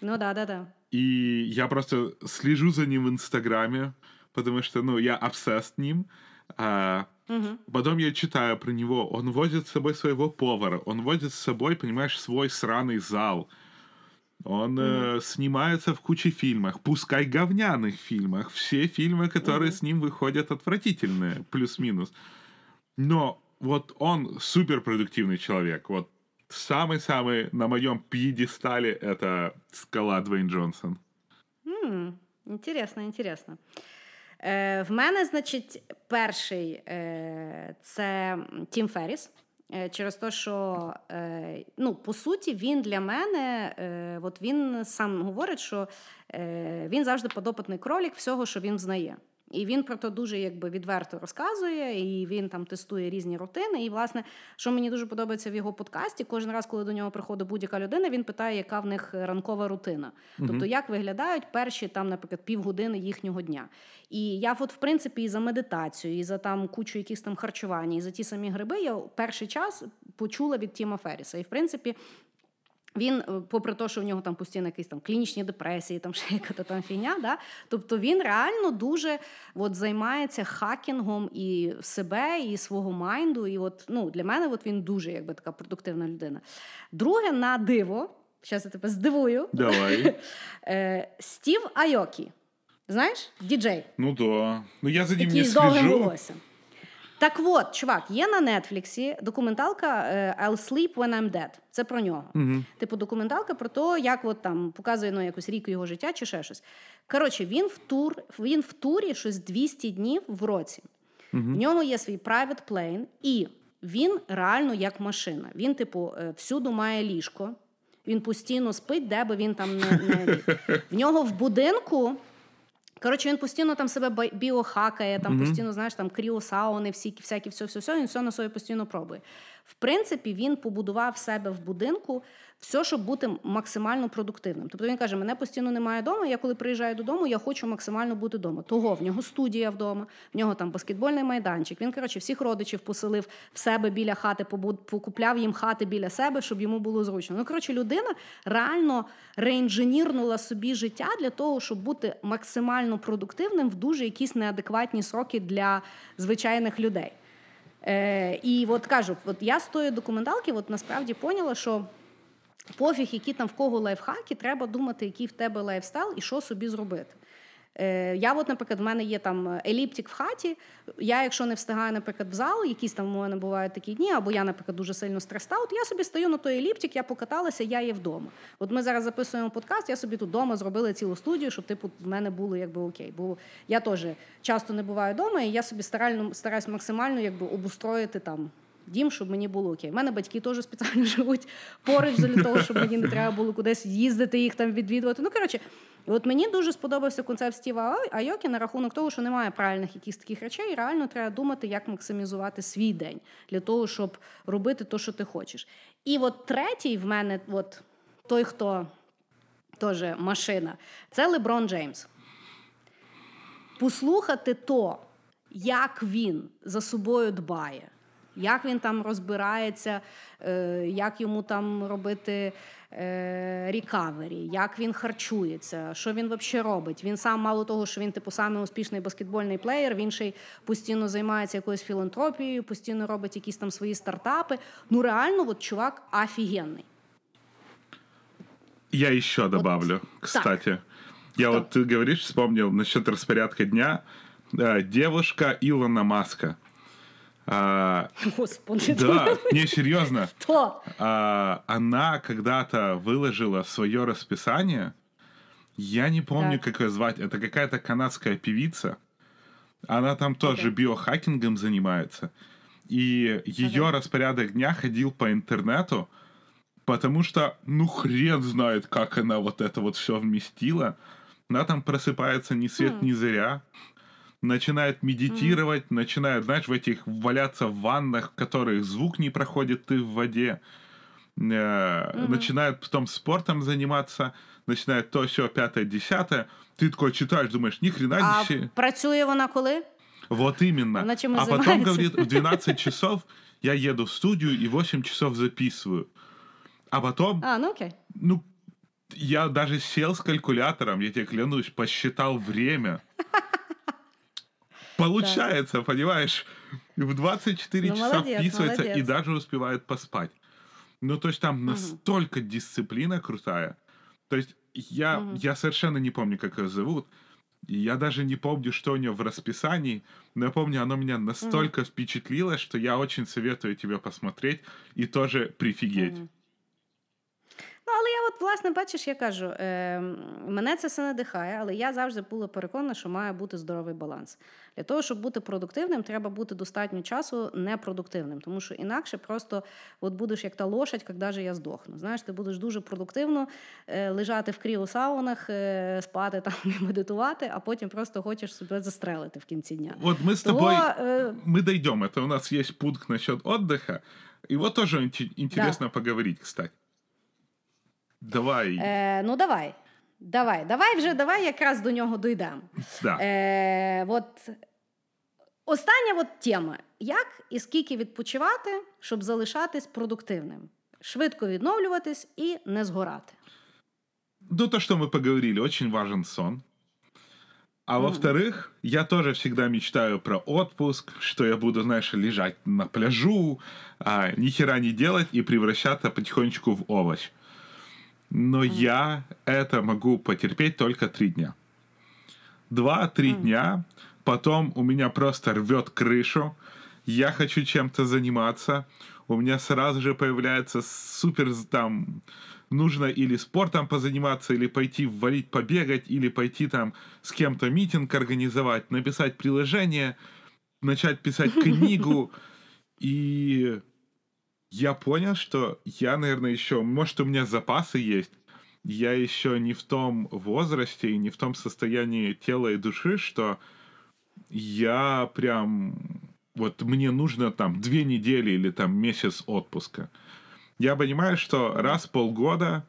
Ну да, да, да. И я просто слежу за ним в Инстаграме, потому что, ну, я обсесс ним. А, Потом я читаю про него. Он возит с собой своего повара. Он возит с собой, понимаешь, свой сраный зал. Он э, снимается в куче фильмах, пускай говняных фильмах. Все фильмы, которые с ним выходят, отвратительные, плюс-минус. Но вот он суперпродуктивный человек. Вот самый-самый на моем пьедестале это скала Двейн Джонсон. М, Інтересно, інтересно. Е, в мене, значить, перший е, це Тім Ферріс. Е, через те, що е, ну, по суті, він для мене, е, от він сам говорить, що він завжди подопитний кролік всього, що він знає. І він про то дуже якби відверто розказує, і він там тестує різні рутини. І, власне, що мені дуже подобається в його подкасті, кожен раз, коли до нього приходить будь-яка людина, він питає, яка в них ранкова рутина. Тобто, як виглядають перші там, наприклад, півгодини їхнього дня. І я, от, в принципі, і за медитацію, і за там кучу якихось там харчування, і за ті самі гриби, я перший час почула від Тіма Ферріса. І в принципі. Він, е, попри те, що в нього там постійно якісь там клінічні депресії, там ще яка-то там фігня, да? тобто він реально дуже от, займається хакінгом і себе, і свого майнду. І от, ну, для мене от він дуже якби, така продуктивна людина. Друге, на диво, зараз я тебе здивую, Давай. е, Стів Айокі. Знаєш, діджей. Ну да. Ну я за ним Який не слежу. Так от, чувак, є на Нетфліксі документалка е, I'll sleep when I'm dead. Це про нього. Типу, документалка про те, як от там показує ну, якось рік його життя чи ще щось. Коротше, він в тур, він в турі щось 200 днів в році. В нього є свій private plane, і він реально як машина. Він, типу, е, всюди має ліжко. Він постійно спить, де би він там не, не. В нього в будинку. Коротше, він постійно там себе біохакає, там постійно, знаєш, там кріосауни, всі, всякі, все, все, все, він все на собі постійно пробує. В принципі, він побудував себе в будинку все, щоб бути максимально продуктивним. Тобто він каже: мене постійно немає вдома. Я коли приїжджаю додому, я хочу максимально бути вдома. Того в нього студія вдома, в нього там баскетбольний майданчик. Він коротше всіх родичів поселив в себе біля хати, покупляв їм хати біля себе, щоб йому було зручно. Ну коротше, людина реально reengineer нула собі життя для того, щоб бути максимально продуктивним в дуже якісь неадекватні сроки для звичайних людей. Е, і от кажу, от я з тої документалки, от насправді поняла, що пофіг, які там в кого лайфхаки, треба думати, який в тебе лайфстайл і що собі зробити. Е, я, от, наприклад, в мене є там еліптик в хаті. Я, якщо не встигаю, наприклад, в зал, якісь там у мене бувають такі дні, або я, наприклад, дуже сильно стрес-аут, я собі стою на той еліптик, я покаталася, я є вдома. От ми зараз записуємо подкаст, я собі тут вдома зробила цілу студію, щоб типу в мене було якби окей. Бо я теж часто не буваю вдома, і я собі стараюсь максимально якби обустроїти там. Дім, щоб мені було окей. У мене батьки теж спеціально живуть поруч для того, щоб мені не треба було кудись їздити, їх там відвідувати. Ну коротше, от мені дуже сподобався концепт Стіва Айокі на рахунок того, що немає правильних якихось таких речей. і Реально треба думати, як максимізувати свій день для того, щоб робити те, що ти хочеш. І от третій в мене, от той, хто теж машина, це Леброн Джеймс. Послухати то, як він за собою дбає, як він там розбирається, е, як йому там робити е, рікавері, як він харчується, що він взагалі робить. Він сам, мало того, що він типу самий успішний баскетбольний плеєр, він ще й постійно займається якоюсь філантропією, постійно робить якісь там свої стартапи. Ну реально, от чувак офігенний. Я еще добавлю, кстати. Я Кто? вот, ты говоришь, вспомнил насчет распорядка дня. Э, Девушка Илона Маска. А, Господи, Да, не, серьезно. Хто? А, Она когда-то выложила свое расписание. Я не помню, Так. как ее звать. Это какая-то канадская певица. Она там тоже биохакингом занимается. И ее Ага. распорядок дня ходил по интернету, потому что, ну, хрен знает, как она вот это вот все вместила. Она там просыпается ни свет, Хм. ни заря, начинает медитировать, начинает, знаешь, в этих валяться в ваннах, в которых звук не проходит, ты в воде. Э, Начинает потом спортом заниматься, начинает то, все, пятое, десятое. Ты такой читаешь, думаешь, ни хрена А себе. працює вона коли? Вот именно. Она чем а потом говорит, в 12 часов я еду в студию и 8 часов записываю. А потом, А, ну окей. ну, я даже сел с калькулятором, я тебе клянусь, посчитал время. Получается, понимаешь? В 24 Ну, часа молодец, вписывается и даже успевает поспать. Ну, то есть там настолько дисциплина крутая. То есть я, я совершенно не помню, как ее зовут. Я даже не помню, что у нее в расписании. Но я помню, оно меня настолько впечатлило, что я очень советую тебе посмотреть и тоже прифигеть. Ну, але я от, власне, бачиш, я кажу, е, мене це все надихає, але я завжди була переконана, що має бути здоровий баланс. Для того, щоб бути продуктивним, треба бути достатньо часу непродуктивним, тому що інакше просто от будеш як та лошадь, коли же я здохну. Знаєш, ти будеш дуже продуктивно е, лежати в кріосаунах, е, спати там і медитувати, а потім просто хочеш себе застрелити в кінці дня. Вот мы с Того, тобой, э, мы дойдем. Это у нас есть пункт насчет отдыха. И вот тоже инте- интересно поговорить, кстати. Давай. Е, ну, давай. Давай, давай вже, давай якраз до нього дійдемо. да. Е, от остання от тема: як і скільки відпочивати, щоб залишатись продуктивним, швидко відновлюватись і не згорати. Ну, то, что мы поговорили, очень важен сон. А во-вторых, я тоже всегда мечтаю про отпуск, что я буду, знаешь, лежать на пляжу, а, ни хера не делать и превращаться потихонечку в овощ. Но я это могу потерпеть только три дня. Два-три дня, потом у меня просто рвет крышу, я хочу чем-то заниматься, у меня сразу же появляется супер там нужно или спортом позаниматься, или пойти валить, побегать, или пойти там с кем-то митинг организовать, написать приложение, начать писать книгу. И я понял, что я, наверное, еще, может, у меня запасы есть, я еще не в том возрасте и не в том состоянии тела и души, что я прям вот мне нужно там две недели или там месяц отпуска. Я понимаю, что раз в полгода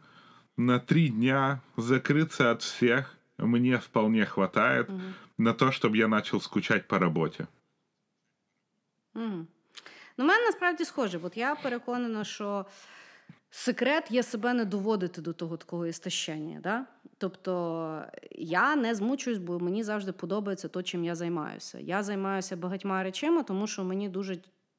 на три дня закрыться от всех мне вполне хватает на то, чтобы я начал скучать по работе. Угу. Ну, в мене насправді схоже, бо я переконана, що секрет є себе не доводити до того такого істощення. Да? Тобто я не змучуюсь, бо мені завжди подобається то, чим я займаюся. Я займаюся багатьма речами, тому що мені дуже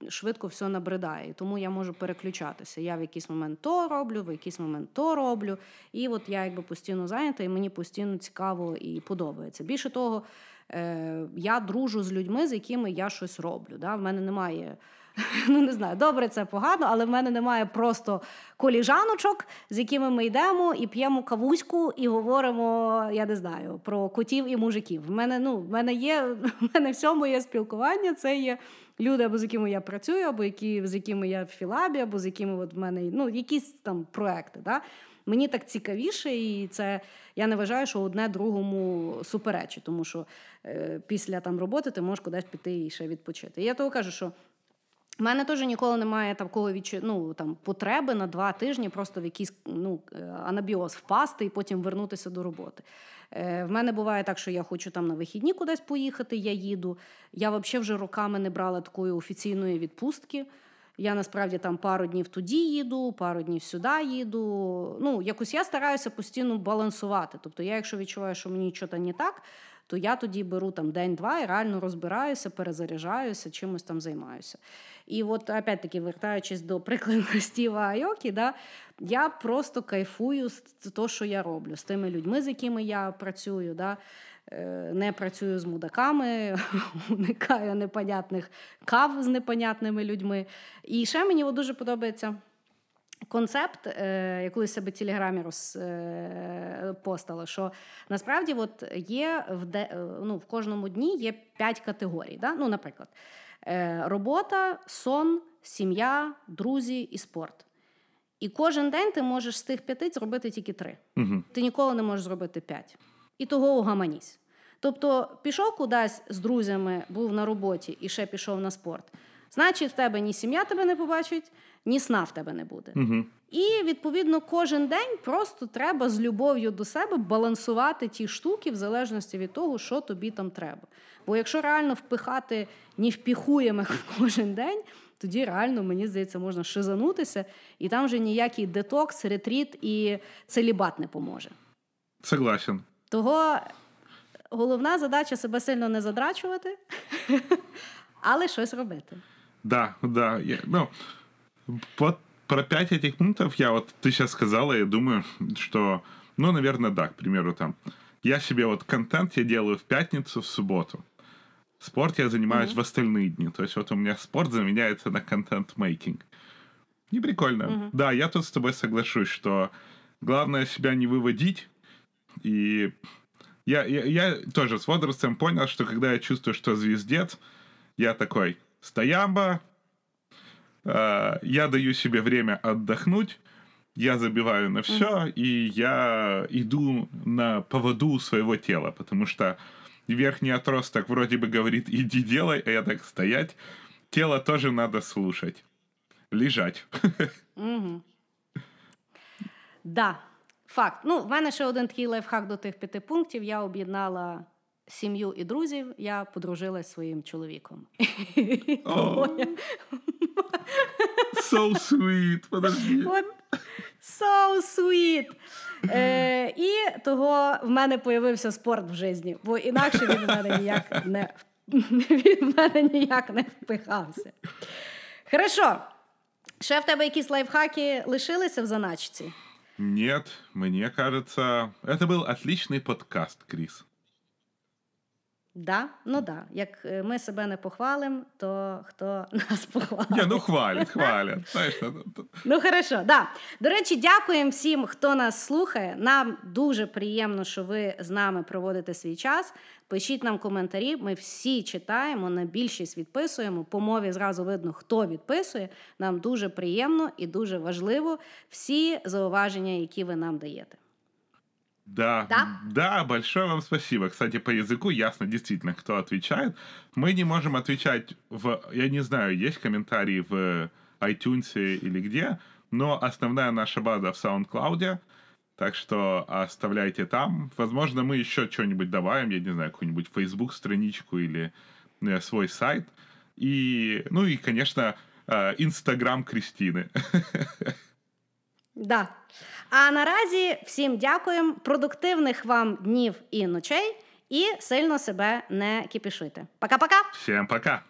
швидко все набридає. Тому я можу переключатися. Я в якийсь момент то роблю, в якийсь момент то роблю. І от я якби постійно зайнята, і мені постійно цікаво і подобається. Більше того, е, я дружу з людьми, з якими я щось роблю. Да? В мене немає. Ну, не знаю, добре, це погано, але в мене немає просто коліжаночок, з якими ми йдемо і п'ємо кавуську, і говоримо, я не знаю, про котів і мужиків. В мене, ну, в мене є, в мене все моє спілкування, це є люди, або з якими я працюю, або які, з якими я в філабі, або з якими от в мене ну, якісь там проекти. Да? Мені так цікавіше, і це я не вважаю, що одне другому суперечить, тому що е, після там роботи ти можеш кудись піти і ще відпочити. Я того кажу, що. У мене теж ніколи немає такого відчу... ну, там, потреби на два тижні просто в якийсь ну, анабіоз впасти і потім вернутися до роботи. Е, в мене буває так, що я хочу там на вихідні кудись поїхати, я їду. Я взагалі вже роками не брала такої офіційної відпустки. Я насправді там пару днів туди їду, пару днів сюди їду. Ну, якось я стараюся постійно балансувати. Тобто, я, якщо відчуваю, що мені щось не так, то я тоді беру там день-два і реально розбираюся, перезаряджаюся, чимось там займаюся. І от, опять-таки, вертаючись до прикладу Стіва Айокі, да, я просто кайфую з того, що я роблю, з тими людьми, з якими я працюю. Да. Е, не працюю з мудаками, уникаю непонятних кав з непонятними людьми. І ще мені дуже подобається. Концепт, е, я колись себе в телеграмі розпостала, е, що насправді от є в де, ну, в кожному дні є п'ять категорій. Да? Ну, Наприклад, робота, сон, сім'я, друзі і спорт. І кожен день ти можеш з тих п'яти зробити тільки три. Угу. Ти ніколи не можеш зробити п'ять. І того угаманісь. Тобто пішов кудись з друзями, був на роботі і ще пішов на спорт. Значить, в тебе ні сім'я тебе не побачить, ні сна в тебе не буде. Угу. І відповідно кожен день просто треба з любов'ю до себе балансувати ті штуки в залежності від того, що тобі там треба. Бо якщо реально впихати ні впіхуємо кожен день, тоді реально, мені здається, можна шизанутися, і там вже ніякий детокс, ретріт і целібат не поможе. Согласен. Того головна задача себе сильно не задрачувати, але щось робити. Да, да. Я, ну, вот про пять этих пунктов я вот ты сейчас сказала, я думаю, что, ну, наверное, да, к примеру, там, я себе вот контент я делаю в пятницу, в субботу. Спорт я занимаюсь mm-hmm. в остальные дни. То есть вот у меня спорт заменяется на контент-мейкинг. Не прикольно. Mm-hmm. Да, я тут с тобой соглашусь, что главное себя не выводить и я, я, я тоже с возрастом понял, что когда я чувствую, что звездец, я такой, стоямба, я даю себе время отдохнуть, я забиваю на все, mm-hmm. и я иду на поводу своего тела, потому что верхний отросток вроде бы говорит, иди делай, а я так стоять. Тело тоже надо слушать. Лежать. Mm-hmm. Да, Факт. Ну, в мене ще один такий лайфхак до тих п'яти пунктів. Я об'єднала сім'ю і друзів, я подружилась зі своїм чоловіком. So sweet, подожди. So sweet. Е, І того в мене появився спорт в житті, бо інакше він в мене ніяк не він в мене ніяк не впихався. Хорошо. Ще в тебе якісь лайфхаки лишилися в заначці? Нет, мне кажется, это был отличный подкаст, Крис. Да, ну да. Як е, ми себе не похвалимо, то хто нас похвалить? Ні, ну хвалять, хвалять. Знаєш, Ну хорошо, да. До речі, дякуємо всім, хто нас слухає. Нам дуже приємно, що ви з нами проводите свій час. Пишіть нам коментарі, ми всі читаємо, на більшість відписуємо. По мові зразу видно, хто відписує. Нам дуже приємно і дуже важливо всі зауваження, які ви нам даєте. Да, да, да, большое вам спасибо. Кстати, по языку ясно действительно, кто отвечает. Мы не можем отвечать в, я не знаю, есть комментарии в iTunes или где, но основная наша база в SoundCloud, так что оставляйте там. Возможно, мы еще что-нибудь добавим, я не знаю, какую-нибудь Facebook страничку или э, свой сайт. И, ну и, конечно, Инстаграм Кристины. Да. А наразі всім дякуємо, продуктивних вам днів і ночей, і сильно себе не кіпішуйте. Пока-пока! Всім пока!